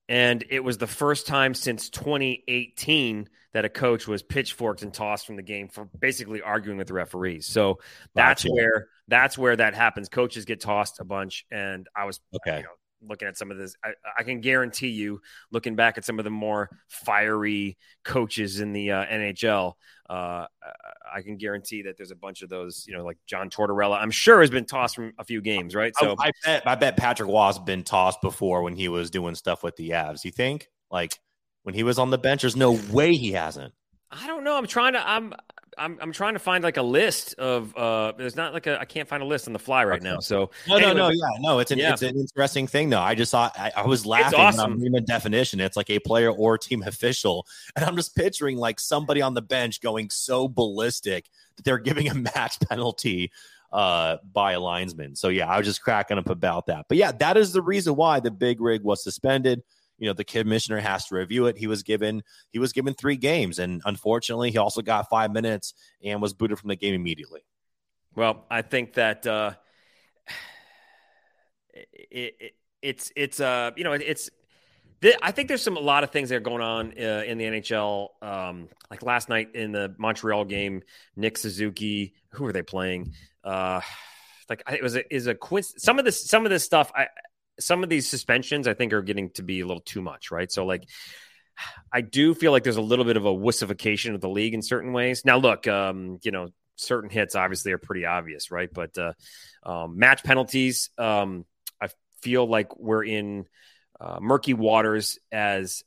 and it was the first time since 2018 that a coach was pitchforked and tossed from the game for basically arguing with the referees. So that's Gotcha. where that's where that happens. Coaches get tossed a bunch, and I was okay you know, looking at some of this, I, I can guarantee you, looking back at some of the more fiery coaches in the uh, NHL, uh, I can guarantee that there's a bunch of those, you know, like John Tortorella. I'm sure has been tossed from a few games, right? So I, I bet I bet Patrick Wass been tossed before when he was doing stuff with the Avs. You think? Like when he was on the bench, there's no way he hasn't. I don't know. I'm trying to. I'm I'm I'm trying to find like a list of uh there's not like a I can't find a list on the fly right now. So No, anyway, no, no, yeah, no. It's an Yeah. it's an interesting thing though. I just saw I, I was laughing it's awesome. when I'm definition. It's like a player or team official, and I'm just picturing like somebody on the bench going so ballistic that they're giving a match penalty uh by a linesman. So yeah, I was just cracking up about that. But yeah, that is the reason why the big rig was suspended. You know, the commissioner has to review it. He was given he was given three games, and unfortunately, he also got five minutes and was booted from the game immediately. Well, I think that uh, it, it, it's it's uh you know it, it's I think there's some a lot of things that are going on uh, in the NHL. Um, like last night in the Montreal game, Nick Suzuki, who were they playing? Uh, like it was a, is a coinc- some of this some of this stuff. I some of these suspensions I think are getting to be a little too much, right? So like. I do feel like there's a little bit of a wussification of the league in certain ways. Now, look, um, you know, certain hits obviously are pretty obvious, right? But uh, um, match penalties, um, I feel like we're in uh, murky waters. As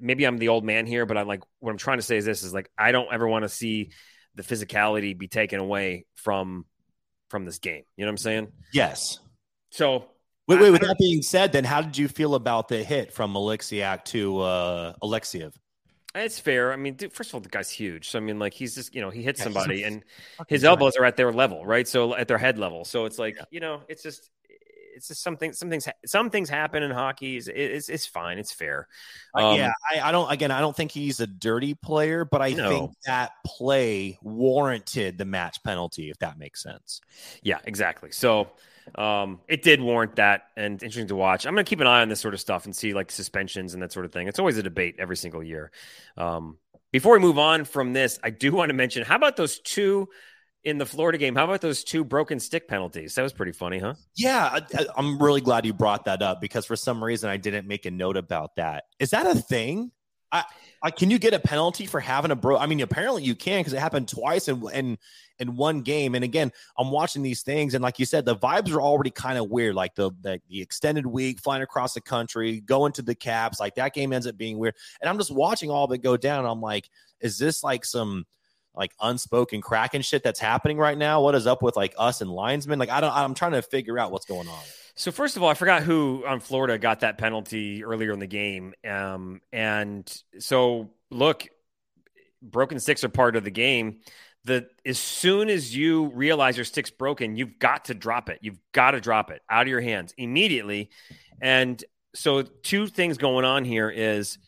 maybe I'm the old man here, but I'm like, what I'm trying to say is this: is like I don't ever want to see the physicality be taken away from from this game. You know what I'm saying? Yes. So Wait, wait. With that being said, then how did you feel about the hit from Oleksiak to uh, Alexeyev? It's fair. I mean, dude, first of all, the guy's huge. So I mean, like he's just you know he hits Yeah, somebody and his elbows are at their level, right? So at their head level. So it's like you know, it's just it's just something. Some things some things happen in hockey. It's it's, it's fine. It's fair. Uh, Um, yeah, I, I don't. Again, I don't think he's a dirty player, but I No. think that play warranted the match penalty, if that makes sense. Yeah, exactly. So um, it did warrant that, and interesting to watch. I'm going to keep an eye on this sort of stuff and see like suspensions and that sort of thing. It's always a debate every single year. Um, before we move on from this, I do want to mention how about those two in the Florida game? How about those two broken stick penalties? That was pretty funny, huh? Yeah, I, I'm really glad you brought that up because for some reason I didn't make a note about that. Is that a thing? I, I can you get a penalty for having a bro? I mean, apparently you can because it happened twice in in in one game. And again, I'm watching these things, and like you said, the vibes are already kind of weird. Like the, the the extended week, flying across the country, going to the Caps, like that game ends up being weird. And I'm just watching all of it go down. I'm like, is this like some like unspoken Kraken shit that's happening right now? What is up with like us and linesmen? Like I don't. I'm trying to figure out what's going on. So first of all, I forgot who on Florida got that penalty earlier in the game. Um, and so look, broken sticks are part of the game. The as soon as you realize your stick's broken, you've got to drop it. You've got to drop it out of your hands immediately. And so two things going on here is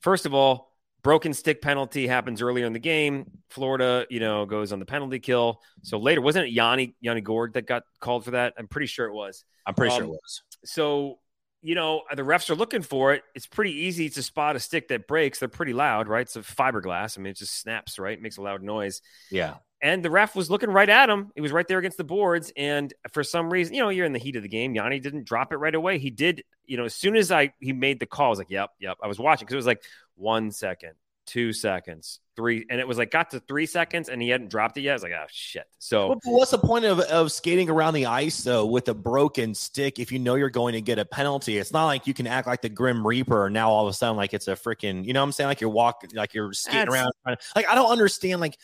first of all, broken stick penalty happens earlier in the game. Florida, you know, goes on the penalty kill. So later, wasn't it Yanni Yanni Gourde that got called for that? I'm pretty sure it was I'm pretty sure Um, it was. so you know the refs are looking for it. It's pretty easy to spot a stick that breaks. They're pretty loud right? It's a fiberglass. I mean it just snaps right? Makes a loud noise. Yeah. and the ref was looking right at him. It was right there against the boards. And for some reason you know you're in the heat of the game. Yanni didn't drop it right away. He did you know as soon as i he made the call i was like yep yep. I was watching because it was like one second two seconds three and it was like got to three seconds and he hadn't dropped it yet i was like oh shit so Well, what's the point of, of skating around the ice though with a broken stick if you know you're going to get a penalty? It's not like you can act like the Grim Reaper now all of a sudden like it's a freaking you know what I'm saying like you're walking like you're skating around to- like I don't understand like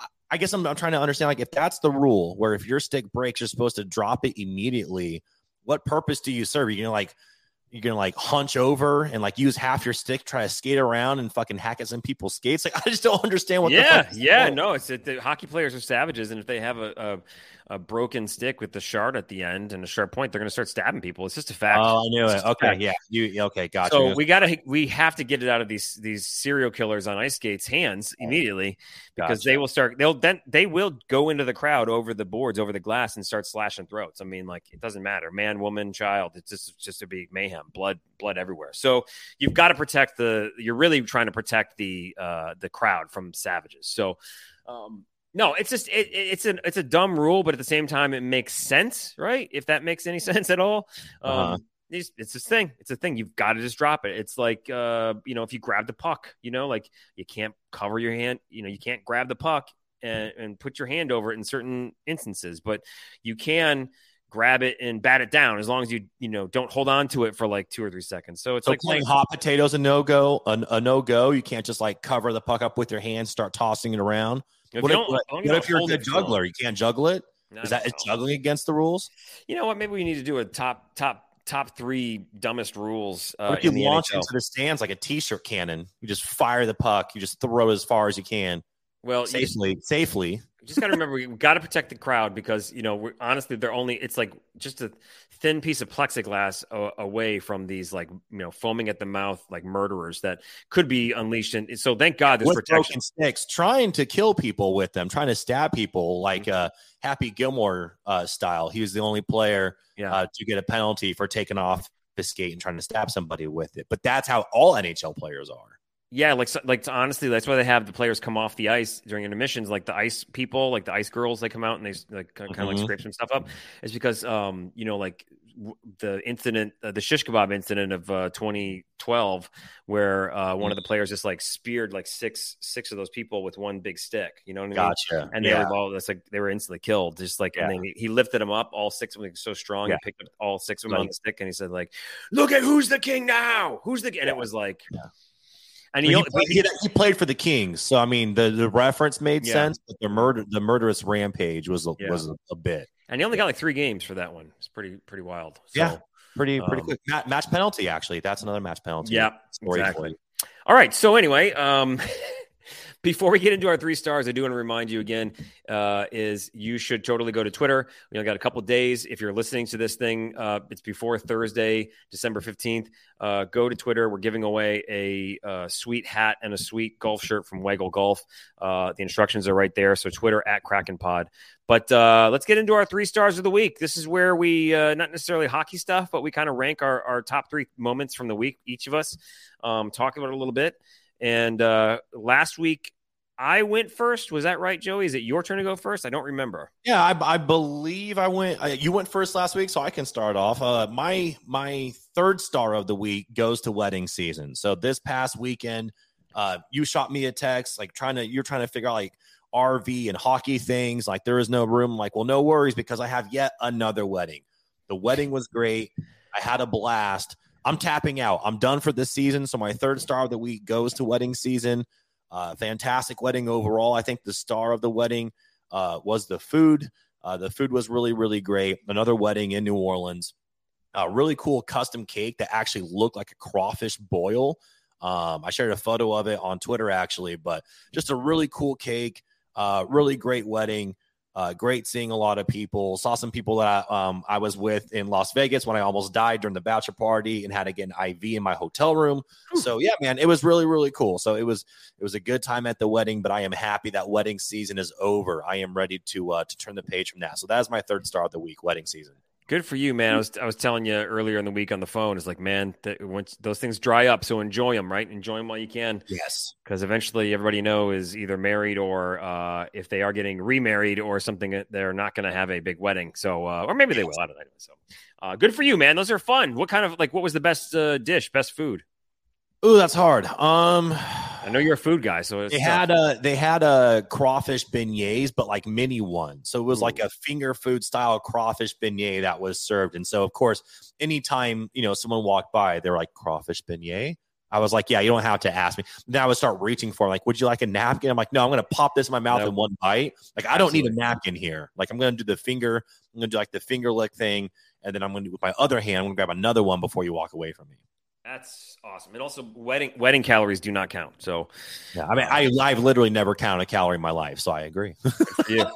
I- I guess I'm, I'm trying to understand like if that's the rule where if your stick breaks you're supposed to drop it immediately. What purpose do you serve? You're gonna like you're gonna like hunch over and like use half your stick, try to skate around and fucking hack at some people's skates. Like I just don't understand what. the yeah, fuck yeah, no, it's that the hockey players are savages, and if they have a, a a broken stick with the shard at the end and a sharp point, they're going to start stabbing people. It's just a fact. Oh, I knew It's it. Okay, fact. yeah, you okay? Gotcha. So we gotta we have to get it out of these these serial killers on ice skates' hands immediately because Gotcha. they will start they'll then they will go into the crowd over the boards over the glass and start slashing throats. I mean, like it doesn't matter, man, woman, child. It's just it's just to be mayhem, blood, blood everywhere. So you've got to protect the. You're really trying to protect the uh the crowd from savages. So. um no, it's just it, it- it's an it's a dumb rule, but at the same time, it makes sense, right? If that makes any sense at all. Um, Uh-huh. these it's this thing. It's a thing. You've got to just drop it. It's like uh, you know, if you grab the puck, you know, like you can't cover your hand, you know, you can't grab the puck and, and put your hand over it in certain instances, but you can grab it and bat it down as long as you you know don't hold on to it for like two or three seconds. So it's So like playing hot potatoes a no go, a, a no go. You can't just like cover the puck up with your hands, start tossing it around. If what if, what, as long as what if, you're a hold good it for long. juggler? You can't juggle it. No, Is that is juggling against the rules? You know what? Maybe we need to do a top top top three dumbest rules. Uh, What if you the launch NHL. into the stands like a t-shirt cannon? You just fire the puck. You just throw it as far as you can Well, you safely. Just got to remember we got to protect the crowd because you know we're, honestly they're only it's like just a thin piece of plexiglass a, away from these like you know foaming at the mouth like murderers that could be unleashed. And so thank God there's with protection. sticks, trying to kill people with them, trying to stab people like Mm-hmm. uh, Happy Gilmore uh, style. He was the only player Yeah. uh, to get a penalty for taking off the skate and trying to stab somebody with it. But that's how all NHL players are. Yeah, like so- like honestly, that's why they have the players come off the ice during intermissions, like the ice people, like the ice girls. They come out and they like kind of like scrape some stuff up. It's because um you know like w- the incident, uh, the shish kebab incident of uh, 2012, where uh, one of the players just like speared like six six of those people with one big stick. You know what I mean? Gotcha. And they yeah. were all that's like they were instantly killed. Just like and then he, he lifted them up, all six of them so strong. Yeah. He picked up all six of them on the stick, and he said like, "Look at who's the king now? Who's the?" And it was like, Yeah. And He, he, played, he, he played for the Kings, so I mean the, the reference made Yeah. sense, but the murder the murderous rampage was a, Yeah. was a, a bit and he only got like three games for that one. It's pretty pretty wild. So, Yeah. pretty pretty Um, quick Ma- match penalty. Actually, that's another match penalty. Yeah, exactly. All right. So anyway, um, before we get into our three stars, I do want to remind you again: uh, is you should totally go to Twitter. We only got a couple days. If you're listening to this thing, uh, it's before Thursday, December fifteenth. Uh, go to Twitter. We're giving away a uh, sweet hat and a sweet golf shirt from Waggle Golf. Uh, the instructions are right there. So Twitter at Kraken Pod. But uh, let's get into our three stars of the week. This is where we uh, not necessarily hockey stuff, but we kind of rank our, our top three moments from the week, each of us. Um, talk about it a little bit. And uh, last week, I went first. Was that right, Joey? Is it your turn to go first? I don't remember. Yeah, I, I believe I went. I, you went first last week, so I can start off. Uh, my my third star of the week goes to wedding season. So this past weekend, uh, you shot me a text like trying to you're trying to figure out like RV and hockey things. Like there is no room. Like, well, no worries because I have yet another wedding. The wedding was great. I had a blast. I'm tapping out. I'm done for this season. So my third star of the week goes to wedding season. Uh, fantastic wedding overall. I think the star of the wedding uh, was the food. Uh, the food was really, really great. Another wedding in New Orleans. A really cool custom cake that actually looked like a crawfish boil. Um, I shared a photo of it on Twitter actually, but just a really cool cake. Uh, really great wedding. Uh, great seeing a lot of people. Saw some people that I, um, I was with in Las Vegas when I almost died during the bachelor party and had to get an IV in my hotel room. So yeah, man, it was really really cool. So it was it was a good time at the wedding, but I am happy that wedding season is over. I am ready to uh, to turn the page from that. So that is my third star of the week, wedding season. Good for you, man. I was I was telling you earlier in the week on the phone. It's like, man, that once those things dry up, so enjoy them, right? Enjoy them while you can, Yes. because eventually everybody know is either married or uh, if they are getting remarried or something, they're not going to have a big wedding. So, uh, or maybe they will. I don't know. So, uh, good for you, man. Those are fun. What kind of like what was the best uh, dish, best food? Ooh, that's hard. Um, I know you're a food guy, so it's they tough. had a they had a crawfish beignets, but like mini one. So it was like a finger food style crawfish beignet that was served. And so of course, anytime you know someone walked by, they're like crawfish beignet. I was like, yeah, you don't have to ask me. Then I would start reaching for like, would you like a napkin? I'm like, no, I'm gonna pop this in my mouth Nope. in one bite. Like, I don't need a napkin here. Like, I'm gonna do the finger. I'm gonna do like the finger lick thing, and then I'm gonna do with my other hand. I'm gonna grab another one before you walk away from me. That's awesome. And also, wedding wedding calories do not count. So, Yeah, I mean, I I've literally never counted a calorie in my life, so I agree. good for you.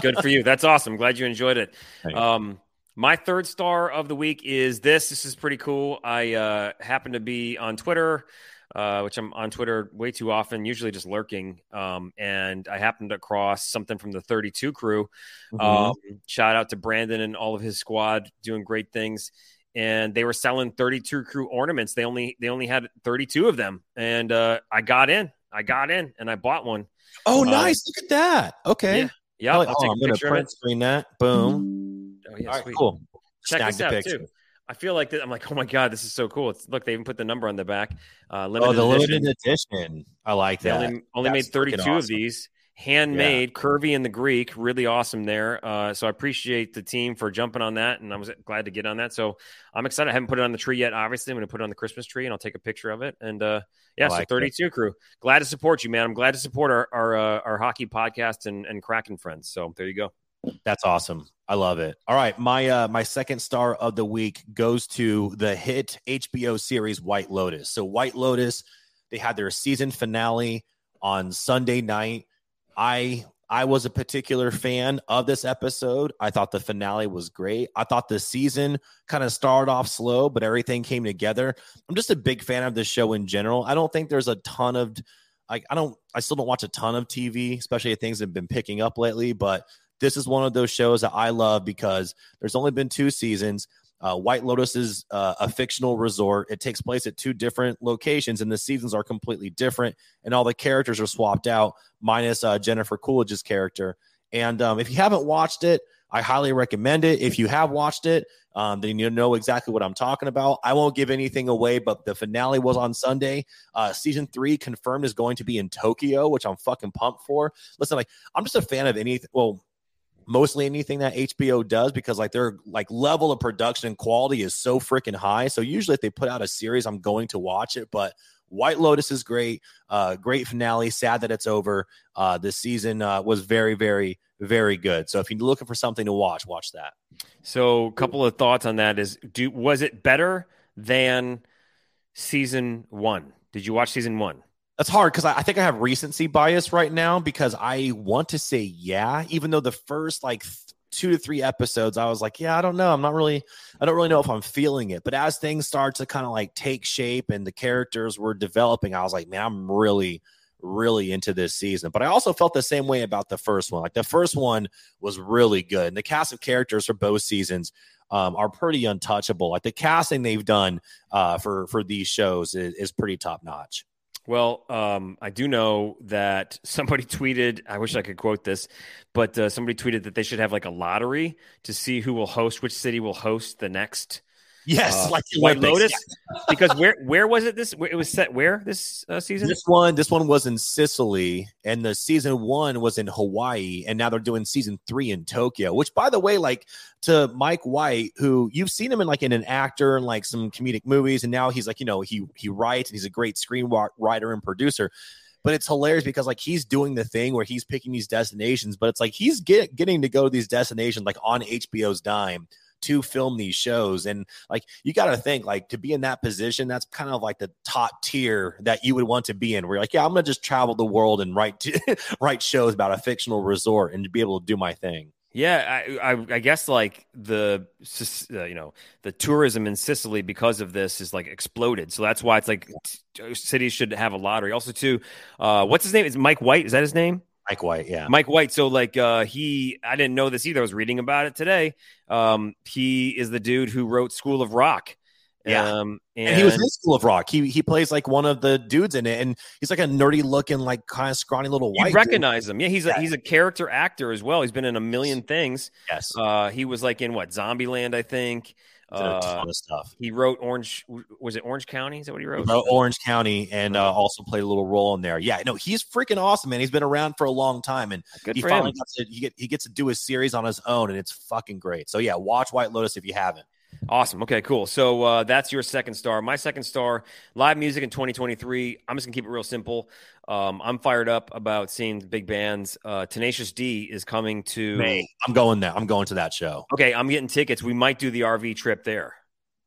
good for you. That's awesome. Glad you enjoyed it. Um, my third star of the week is this. This is pretty cool. I uh, happen to be on Twitter, uh, which I'm on Twitter way too often, usually just lurking. Um, and I happened across something from the 32 crew. Mhm. Um, shout out to Brandon and all of his squad doing great things. And they were selling 32 crew ornaments. They only they only had 32 of them, and uh, I got in. I got in, and I bought one. oh, um, nice! Look at that. Okay. Yeah. Yeah, Oh, I'll oh, take I'm a gonna print screen that. Boom. Oh yeah, All right, sweet. cool. Check Snag this out picture. too. I feel like that. I'm like, oh my god, this is so cool. It's look, they even put the number on the back. Uh, Oh, the edition. limited edition. I like They that. only, only made 32 freaking of these, handmade, yeah. curvy in the Greek, really awesome there. Uh, so I appreciate the team for jumping on that, and I was glad to get on that. So I'm excited. I haven't put it on the tree yet. Obviously, I'm going to put it on the Christmas tree, and I'll take a picture of it. And uh, yeah, like so 32 it. crew, glad to support you, man. I'm glad to support our our, uh, our hockey podcast and and Kraken friends. So there you go. That's awesome. I love it. All right, my uh my second star of the week goes to the hit HBO series White Lotus. So White Lotus, they had their season finale on Sunday night. I I was a particular fan of this episode. I thought the finale was great. I thought the season kind of started off slow, but everything came together. I'm just a big fan of the show in general. I don't think there's a ton of like I don't I still don't watch a ton of TV, especially things have been picking up lately, but this is one of those shows that I love because there's only been two seasons. Uh, White Lotus is uh, a fictional resort. It takes place at two different locations, and the seasons are completely different, and all the characters are swapped out, minus uh, Jennifer Coolidge's character. And um, if you haven't watched it, I highly recommend it. If you have watched it, um, then you know exactly what I'm talking about. I won't give anything away, but the finale was on Sunday. Uh, season three confirmed is going to be in Tokyo, which I'm fucking pumped for. Listen, like I'm just a fan of anything. Well, mostly anything that HBO does because like their like level of production and quality is so freaking high. So usually if they put out a series, I'm going to watch it. But White Lotus is great. Uh, great finale. Sad that it's over. Uh, this season uh, was very, very, very good. So if you're looking for something to watch, watch that. So a couple of thoughts on that is do was it better than season one? Did you watch season one? That's hard because I, I, think I have recency bias right now because I want to say yeah, even though the first like th- two to three episodes, I was like, yeah, I don't know. I'm not really, I don't really know if I'm feeling it. But as things start to kind of like take shape and the characters were developing, I was like, man, I'm really, really into this season. But I also felt the same way about the first one. Like the first one was really good. And the cast of characters for both seasons um, are pretty untouchable. Like the casting they've done uh, for for these shows is, is pretty top notch. Well, um, I do know that somebody tweeted. I wish I could quote this, but uh, somebody tweeted that they should have like a lottery to see who will host, which city will host the next Yes, uh, like White Lotus. Yeah. because where where was it? This it was set where this uh, season? This one this one was in Sicily, and the season one was in Hawaii, and now they're doing season three in Tokyo. Which, by the way, like to Mike White, who you've seen him in like in an actor and like some comedic movies, and now he's like you know he he writes and he's a great screenwriter and producer but it's hilarious because like he's doing the thing where he's picking these destinations, but it's like he's get, getting to go to these destinations like on HBO's dime to film these shows. And like you got to think like to be in that position, that's kind of like the top tier that you would want to be in. Where you're like, yeah, I'm gonna just travel the world and write write shows about a fictional resort and to be able to do my thing. Yeah, I, I, I, guess like the uh, you know the tourism in Sicily because of this is like exploded. So that's why it's like t- cities should have a lottery. Also, too, uh, what's his name? Is Mike White? Is that his name? Mike White, yeah. Mike White. So like uh he I didn't know this either. I was reading about it today. Um he is the dude who wrote School of Rock. Yeah. Um, and, and, he was in School of Rock. He he plays like one of the dudes in it, and he's like a nerdy looking, like kind of scrawny little white. You recognize dude. him? Yeah, he's a he's a character actor as well. He's been in a million things. Yes. Uh, he was like in what Zombieland, I think a ton uh, of stuff. He wrote Orange. Was it Orange County? Is that what he wrote? He wrote Orange County and uh, also played a little role in there. Yeah, no, he's freaking awesome, man. He's been around for a long time, and Good he finally gets to, he, get, he gets to do his series on his own, and it's fucking great. So yeah, watch White Lotus if you haven't. Awesome. Okay, cool. So uh, that's your second star. My second star, live music in 2023. I'm just gonna keep it real simple. Um, I'm fired up about seeing big bands. Uh, Tenacious D is coming to. May. I'm going there. I'm going to that show. Okay, I'm getting tickets. We might do the RV trip there.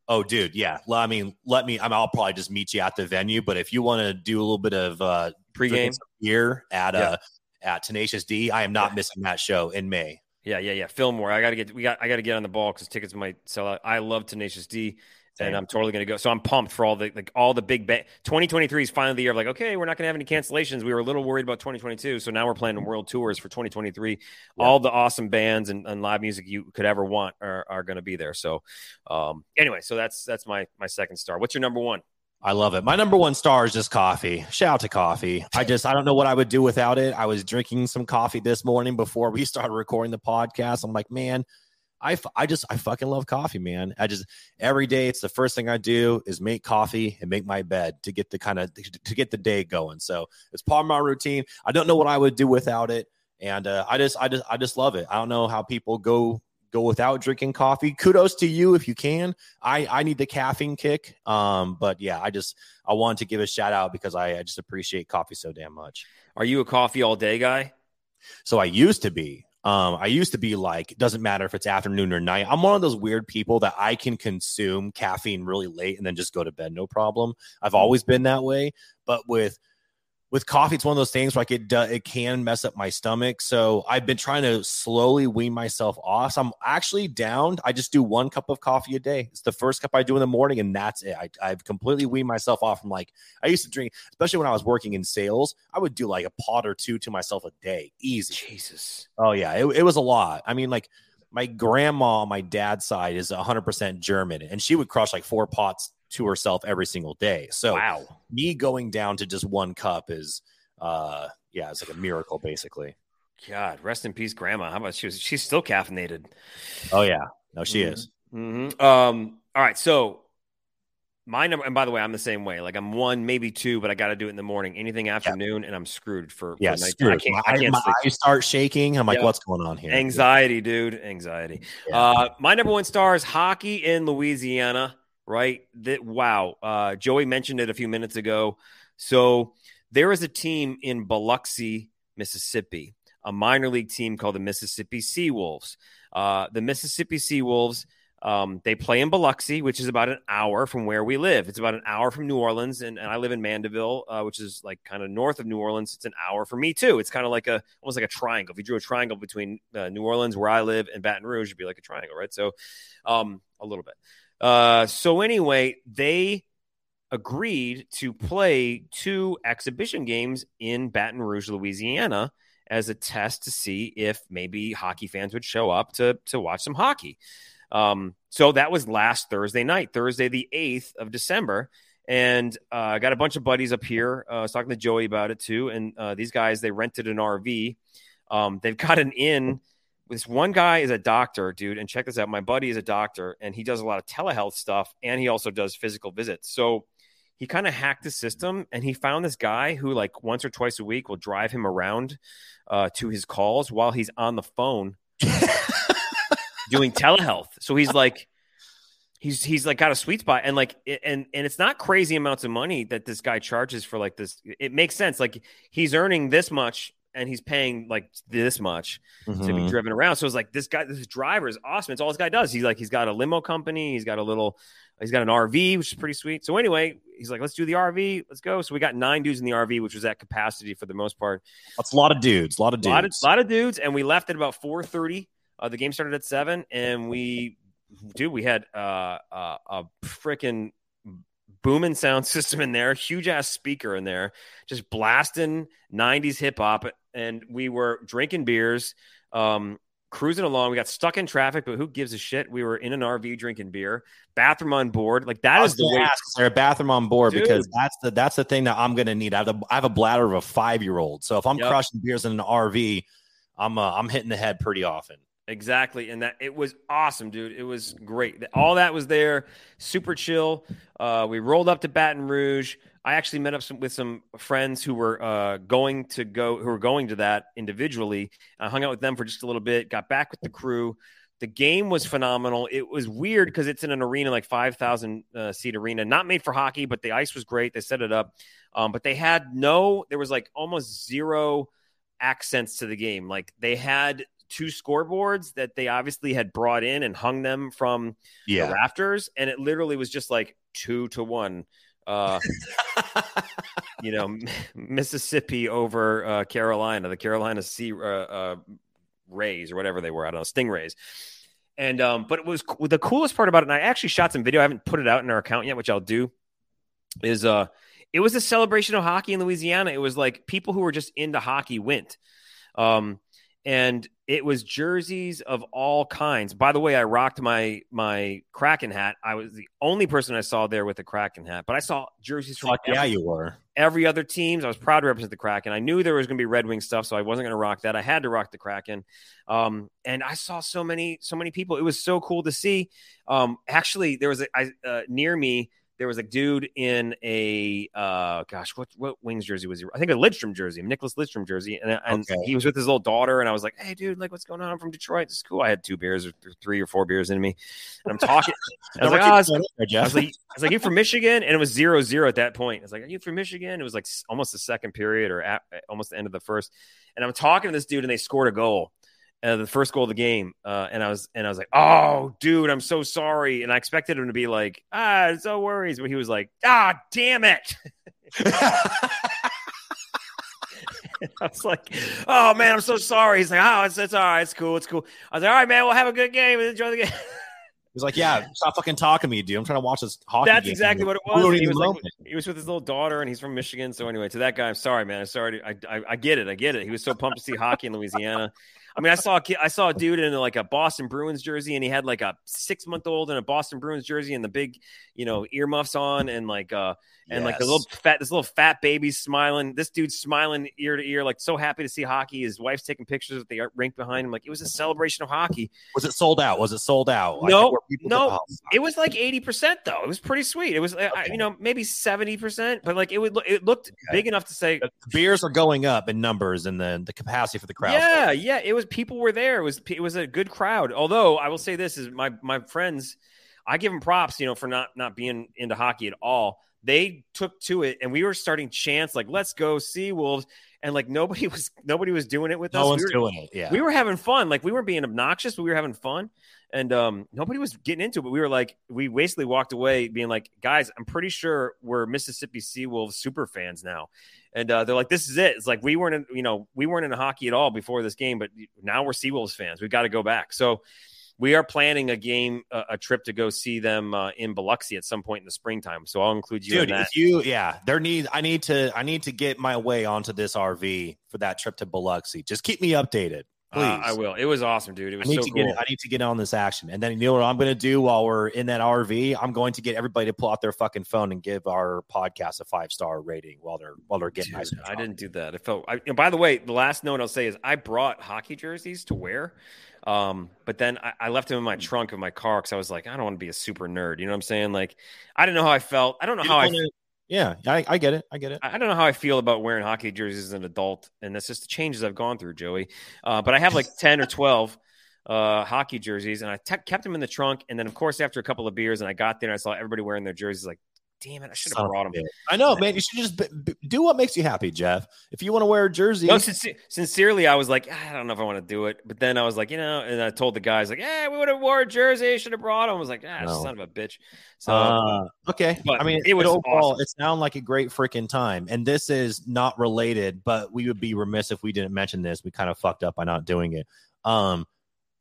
Oh, dude, yeah. Well, I mean, let me. I will probably just meet you at the venue. But if you want to do a little bit of uh, pregame here at yeah. uh at Tenacious D, I am not yeah. missing that show in May. Yeah, yeah, yeah. Fillmore. I got to get. We got. I got to get on the ball because tickets might sell out. I love Tenacious D. Same. and I'm totally going to go. So I'm pumped for all the like all the big ba- 2023 is finally the year of like okay, we're not going to have any cancellations. We were a little worried about 2022, so now we're planning world tours for 2023. Yeah. All the awesome bands and, and, live music you could ever want are, are going to be there. So um, anyway, so that's that's my my second star. What's your number one? I love it. My number one star is just coffee. Shout out to coffee. I just I don't know what I would do without it. I was drinking some coffee this morning before we started recording the podcast. I'm like, man, I, I just I fucking love coffee, man. I just every day it's the first thing I do is make coffee and make my bed to get the kind of to get the day going. So it's part of my routine. I don't know what I would do without it, and uh, I just I just I just love it. I don't know how people go go without drinking coffee. Kudos to you if you can. I I need the caffeine kick. Um, but yeah, I just I wanted to give a shout out because I, I just appreciate coffee so damn much. Are you a coffee all day guy? So I used to be. Um, I used to be like, it doesn't matter if it's afternoon or night. I'm one of those weird people that I can consume caffeine really late and then just go to bed, no problem. I've always been that way. But with with coffee, it's one of those things where like it it can mess up my stomach. So I've been trying to slowly wean myself off. So I'm actually down. I just do one cup of coffee a day. It's the first cup I do in the morning, and that's it. I, I've completely weaned myself off from like I used to drink, especially when I was working in sales. I would do like a pot or two to myself a day, easy. Jesus. Oh yeah, it, it was a lot. I mean, like my grandma on my dad's side is 100% German, and she would crush like four pots to herself every single day. So wow. me going down to just one cup is uh yeah, it's like a miracle basically. God, rest in peace, grandma. How about she was she's still caffeinated. Oh yeah. No, she mm-hmm. is. Mm-hmm. Um, all right, so my number, and by the way, I'm the same way. Like I'm one, maybe two, but I got to do it in the morning. Anything afternoon, and I'm screwed for. Yeah, for screwed. I can't. I, can't my, I start shaking. I'm like, what's going on here? Anxiety, dude. Anxiety. Yeah. Uh, my number one star is hockey in Louisiana right? That wow. Uh, Joey mentioned it a few minutes ago. So there is a team in Biloxi, Mississippi, a minor league team called the Mississippi Seawolves. Uh, the Mississippi Seawolves. Um, they play in Biloxi, which is about an hour from where we live. It's about an hour from New Orleans, and, and I live in Mandeville, uh, which is like kind of north of New Orleans. It's an hour for me too. It's kind of like a almost like a triangle. If you drew a triangle between uh, New Orleans, where I live, and Baton Rouge, it'd be like a triangle, right? So, um, a little bit. Uh, so anyway, they agreed to play two exhibition games in Baton Rouge, Louisiana, as a test to see if maybe hockey fans would show up to to watch some hockey. Um, so that was last Thursday night, Thursday the eighth of December, and uh, I got a bunch of buddies up here. Uh, I was talking to Joey about it too, and uh, these guys they rented an RV. Um, they've got an inn this one guy is a doctor, dude, and check this out. My buddy is a doctor, and he does a lot of telehealth stuff, and he also does physical visits. So he kind of hacked the system, and he found this guy who, like, once or twice a week, will drive him around uh, to his calls while he's on the phone doing telehealth. So he's like, he's he's like got a sweet spot, and like, and and it's not crazy amounts of money that this guy charges for like this. It makes sense. Like he's earning this much and he's paying like this much mm-hmm. to be mm-hmm. driven around. So it's like this guy, this driver is awesome. It's all this guy does. He's like, he's got a limo company. He's got a little, he's got an RV, which is pretty sweet. So anyway, he's like, let's do the RV. Let's go. So we got nine dudes in the RV, which was at capacity for the most part. That's a lot of dudes. A lot of dudes. A lot of, lot of dudes. And we left at about 4.30. Uh, the game started at seven and we, dude, we had uh, uh, a freaking booming sound system in there, huge ass speaker in there, just blasting 90s hip hop. And we were drinking beers, um, cruising along. We got stuck in traffic, but who gives a shit? We were in an RV drinking beer, bathroom on board. Like that is the way. Ask, is there a bathroom on board? Dude. Because that's the that's the thing that I'm gonna need. I have, a, I have a bladder of a five year old, so if I'm yep. crushing beers in an RV, I'm uh, I'm hitting the head pretty often. Exactly. And that it was awesome, dude. It was great. All that was there, super chill. Uh, we rolled up to Baton Rouge. I actually met up some, with some friends who were uh, going to go, who were going to that individually. I hung out with them for just a little bit, got back with the crew. The game was phenomenal. It was weird because it's in an arena, like 5,000 uh, seat arena, not made for hockey, but the ice was great. They set it up. Um, but they had no, there was like almost zero accents to the game. Like they had two scoreboards that they obviously had brought in and hung them from yeah. the rafters, and it literally was just like two to one. Uh, you know, Mississippi over uh, Carolina, the Carolina Sea uh, uh, Rays or whatever they were. I don't know, Stingrays. And um, but it was the coolest part about it. And I actually shot some video. I haven't put it out in our account yet, which I'll do. Is uh, it was a celebration of hockey in Louisiana. It was like people who were just into hockey went. Um, and it was jerseys of all kinds. By the way, I rocked my my Kraken hat. I was the only person I saw there with a Kraken hat, but I saw jerseys from Fuck every, yeah, you were. every other teams. I was proud to represent the Kraken. I knew there was going to be Red Wing stuff, so I wasn't going to rock that. I had to rock the Kraken. Um, and I saw so many so many people. It was so cool to see. Um, actually, there was a I, uh, near me there was a dude in a uh gosh what what wings jersey was he i think a lidstrom jersey nicholas lidstrom jersey and, and Okay. he was with his little daughter and i was like hey dude like what's going on i'm from detroit this is cool i had two beers or th- three or four beers in me and i'm talking i was like Never oh, keep it's I was like, I was like, you from Michigan? And it was zero zero at that point. I was like, are you from Michigan? It was like almost the second period or at, almost the end of the first. And I'm talking to this dude, and they scored a goal, uh, the first goal of the game. Uh, and I was, and I was like, oh, dude, I'm so sorry. And I expected him to be like, ah, no worries, but he was like, ah, damn it. I was like, oh man, I'm so sorry. He's like, oh, it's, it's all right, it's cool, it's cool. I was like, all right, man, we'll have a good game and enjoy the game. He's like, yeah, stop fucking talking to me, dude. I'm trying to watch this hockey. That's game. exactly what it was. He was, like, he was with his little daughter, and he's from Michigan. So anyway, to that guy, I'm sorry, man. I'm sorry. I, I, I get it. I get it. He was so pumped to see hockey in Louisiana. I mean, I saw a kid, I saw a dude in like a Boston Bruins jersey, and he had like a six month old in a Boston Bruins jersey, and the big, you know, earmuffs on, and like uh, and like the little fat, this little fat baby smiling. This dude's smiling ear to ear, like so happy to see hockey. His wife's taking pictures at the rink behind him, like it was a celebration of hockey. Was it sold out? Was it sold out? No, people- no. oh, It was like eighty percent though. It was pretty sweet. It was, uh, I- you know, maybe seventy percent, but like it would, it looked Okay. big enough to say, the beers are going up in numbers and then the capacity for the crowd. yeah, yeah. It was people were there. It was, it was a good crowd. Although I will say this is my my friends, I give them props, you know, for not not being into hockey at all. They took to it, and we were starting chants like "Let's go Seawolves," and like nobody was nobody was doing it with no us. one's we were, doing it. Yeah, we were having fun. Like we weren't being obnoxious, but we were having fun. And um, nobody was getting into it. But we were like, we basically walked away being like, guys, I'm pretty sure we're Mississippi Seawolves super fans now. And uh, they're like, this is it. It's like we weren't, in, you know, we weren't into hockey at all before this game, but now we're Seawolves fans. We've got to go back. So we are planning a game, a, a trip to go see them uh, in Biloxi at some point in the springtime. So I'll include you dude. in that. If you, yeah, there need. I need to. I need to get my way onto this RV for that trip to Biloxi. Just keep me updated, please. Uh, I will. It was awesome, dude. It I was need so to cool. get. I need to get on this action, and then you know what I'm going to do while we're in that RV. I'm going to get everybody to pull out their fucking phone and give our podcast a five star rating while they're while they're getting Dude, nice. and I didn't do that. I felt. I, and by the way, the last note I'll say is I brought hockey jerseys to wear, um, but then I, I left them in my trunk of my car because I was like, I don't want to be a super nerd. You know what I'm saying? Like, I don't know how I felt. I don't know You how I. wanna- yeah, I, I get it. I get it. I don't know how I feel about wearing hockey jerseys as an adult, and that's just the changes I've gone through, Joey. Uh, but I have like ten or twelve uh, hockey jerseys, and I te- kept them in the trunk. And then, of course, after a couple of beers, and I got there, and I saw everybody wearing their jerseys. Like, damn it, I should have brought him. I know, man. You should just b- b- do what makes you happy, Jeff. If you want to wear a jersey, No, sincer- sincerely, I was like, "Ah, I don't know if I want to do it. But then I was like, you know, and I told the guys, like, yeah, we would have wore a jersey. Should have brought them. I was like, ah, No. son of a bitch. So Uh, okay. But I mean, it was overall, awesome. it sounded like a great freaking time. And this is not related, but we would be remiss if we didn't mention this. We kind of fucked up by not doing it. Um,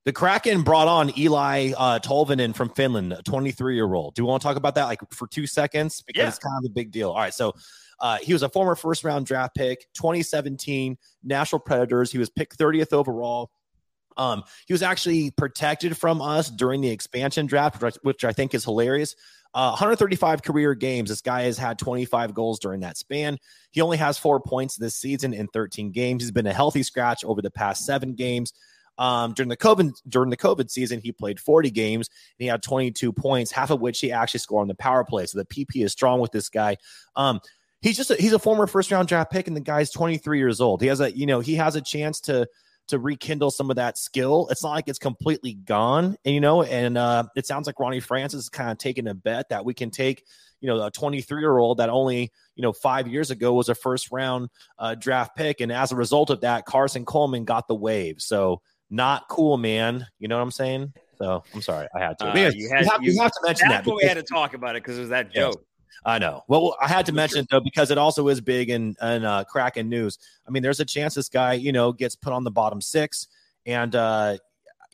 the Kraken brought on Eeli uh, Tolvanen from Finland, a 23 year old. Do you want to talk about that like for two seconds? Because Yeah. it's kind of a big deal. All right. So uh, he was a former first round draft pick, 2017 Nashville Predators. He was picked 30th overall. Um, he was actually protected from us during the expansion draft, which I, which I think is hilarious. Uh, 135 career games. This guy has had 25 goals during that span. He only has four points this season in 13 games. He's been a healthy scratch over the past seven games. Um, during the COVID during the COVID season, he played 40 games and he had 22 points, half of which he actually scored on the power play. So the PP is strong with this guy. Um, he's just a, he's a former first round draft pick, and the guy's 23 years old. He has a you know he has a chance to to rekindle some of that skill. It's not like it's completely gone, and you know, and uh, it sounds like Ronnie Francis is kind of taking a bet that we can take, you know, a 23 year old that only, you know, five years ago was a first round uh, draft pick, and as a result of that, Karson Kuhlman got the wave. So not cool, man. You know what I'm saying? So I'm sorry, I had to. Uh, yes, you you, had- have, you you- have to mention that's that. what we had to talk about it because it was that Yes. joke. I know. Well, I had to mention it though because it also is big and and uh, Kraken news. I mean, there's a chance this guy, you know, gets put on the bottom six, and uh,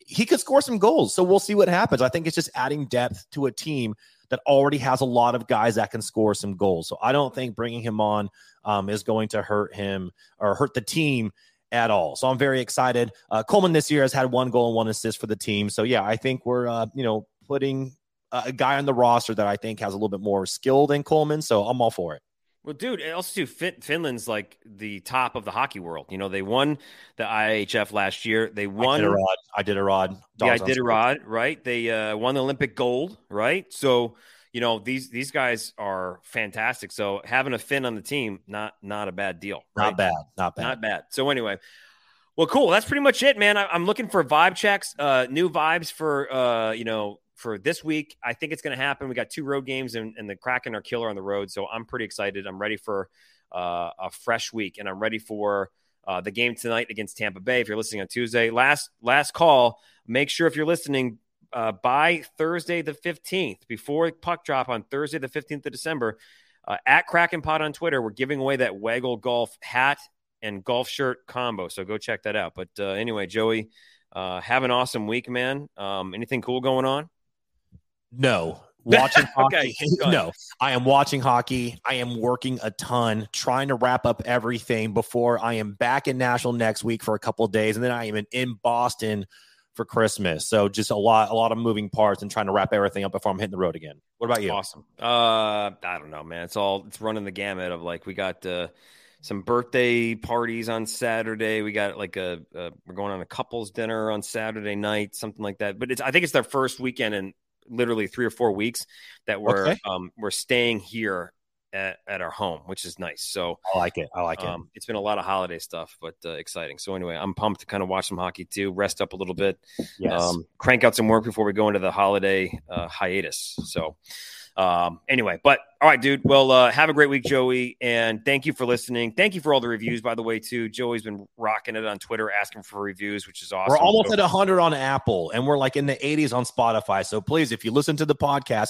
he could score some goals. So we'll see what happens. I think it's just adding depth to a team that already has a lot of guys that can score some goals. So I don't think bringing him on um, is going to hurt him or hurt the team at all. So I'm very excited. Uh, Kuhlman this year has had one goal and one assist for the team. So yeah, I think we're uh, you know putting a guy on the roster that I think has a little bit more skill than Kuhlman. So I'm all for it. Well, dude, also too, fin- Finland's like the top of the hockey world. You know, they won the IIHF last year. They won. Iditarod. I did a rod. yeah, Iditarod. Right. They uh, won the Olympic gold. Right. So you know these these guys are fantastic. So having a Finn on the team, not not a bad deal. Right? Not bad. Not bad. Not bad. So anyway. Well, cool. That's pretty much it, man. I, am looking for vibe checks, uh, new vibes for uh, you know for this week. I think it's going to happen. We got two road games, and, and, the Kraken are killer on the road. So I'm pretty excited. I'm ready for uh, a fresh week, and I'm ready for uh, the game tonight against Tampa Bay. If you're listening on Tuesday, last last call. Make sure if you're listening uh, by Thursday the 15th, before puck drop on Thursday the 15th of December, uh, at Kraken Pod on Twitter, we're giving away that Waggle Golf hat and golf shirt combo. So go check that out. But uh, anyway, Joey, uh, have an awesome week, man. Um, anything cool going on? No. Watching hockey. no, I am watching hockey. I am working a ton, trying to wrap up everything before I am back in Nashville next week for a couple of days, and then I am in, in Boston for Christmas. So just a lot, a lot of moving parts and trying to wrap everything up before I'm hitting the road again. What about you? Awesome. Uh, I don't know, man. It's all it's running the gamut of like we got uh, some birthday parties on Saturday. We got like a, a, we're going on a couples dinner on Saturday night, something like that. But it's I think it's their first weekend in literally three or four weeks that we're okay. um, we're staying here at, at our home, which is nice. So I like it. I like um, it. It's been a lot of holiday stuff, but uh, exciting. So anyway, I'm pumped to kind of watch some hockey too, rest up a little bit, yes. um, crank out some work before we go into the holiday uh, hiatus. So um, anyway, but all right, dude. Well, uh, have a great week, Joey, and thank you for listening. Thank you for all the reviews, by the way, too. Joey's been rocking it on Twitter, asking for reviews, which is awesome. We're almost so- at 100 on Apple, and we're like in the 80s on Spotify. So please, if you listen to the podcast,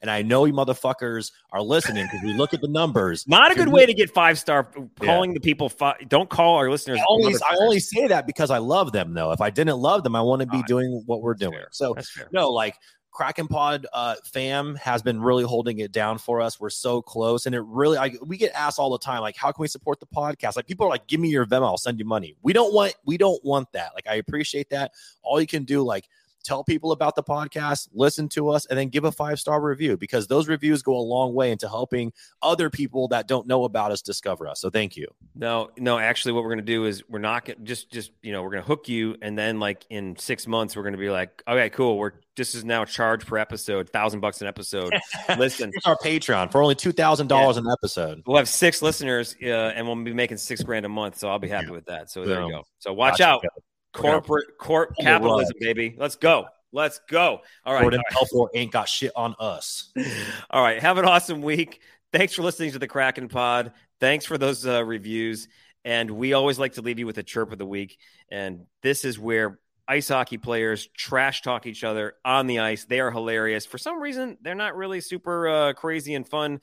and I know you motherfuckers are listening because we look at the numbers. Not a good way to get five star calling yeah. the people. Five, don't call our listeners. I only, I only, say that because I love them, though. If I didn't love them, I wouldn't be doing what we're doing. So, no, like Kraken Pod uh, fam has been really holding it down for us. We're so close, and it really like we get asked all the time, like, how can we support the podcast? Like people are like, give me your Venmo, I'll send you money. We don't want we don't want that. Like I appreciate that. All you can do, like tell people about the podcast, listen to us, and then give a five star review because those reviews go a long way into helping other people that don't know about us discover us. So thank you. No, no, actually, what we're going to do is we're not going to just, just, you know, we're going to hook you. And then, like, in six months, we're going to be like, okay, cool. We're, this is now charged per episode, thousand bucks an episode. Listen, it's our Patreon for only two thousand yeah. dollars an episode. We'll have six listeners, uh, and we'll be making six grand a month. So I'll be happy yeah. with that. So there you go. So watch gotcha. out. Corporate corp capitalism, baby. Let's go. Let's go. All right. Jordan Belfort ain't got shit on us. All right. Have an awesome week. Thanks for listening to the Kraken Pod. Thanks for those uh, reviews. And we always like to leave you with a chirp of the week. And this is where ice hockey players trash talk each other on the ice. They are hilarious. For some reason, they're not really super uh, crazy and fun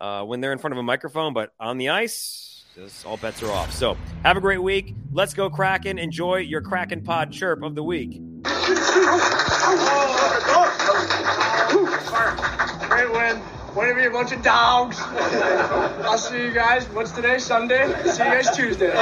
uh, when they're in front of a microphone, but on the ice, all bets are off. So have a great week. Let's go Kraken. Enjoy your Kraken Pod chirp of the week. Great win. Way to be a bunch of dogs. I'll see you guys. What's today? Sunday? See you guys Tuesday.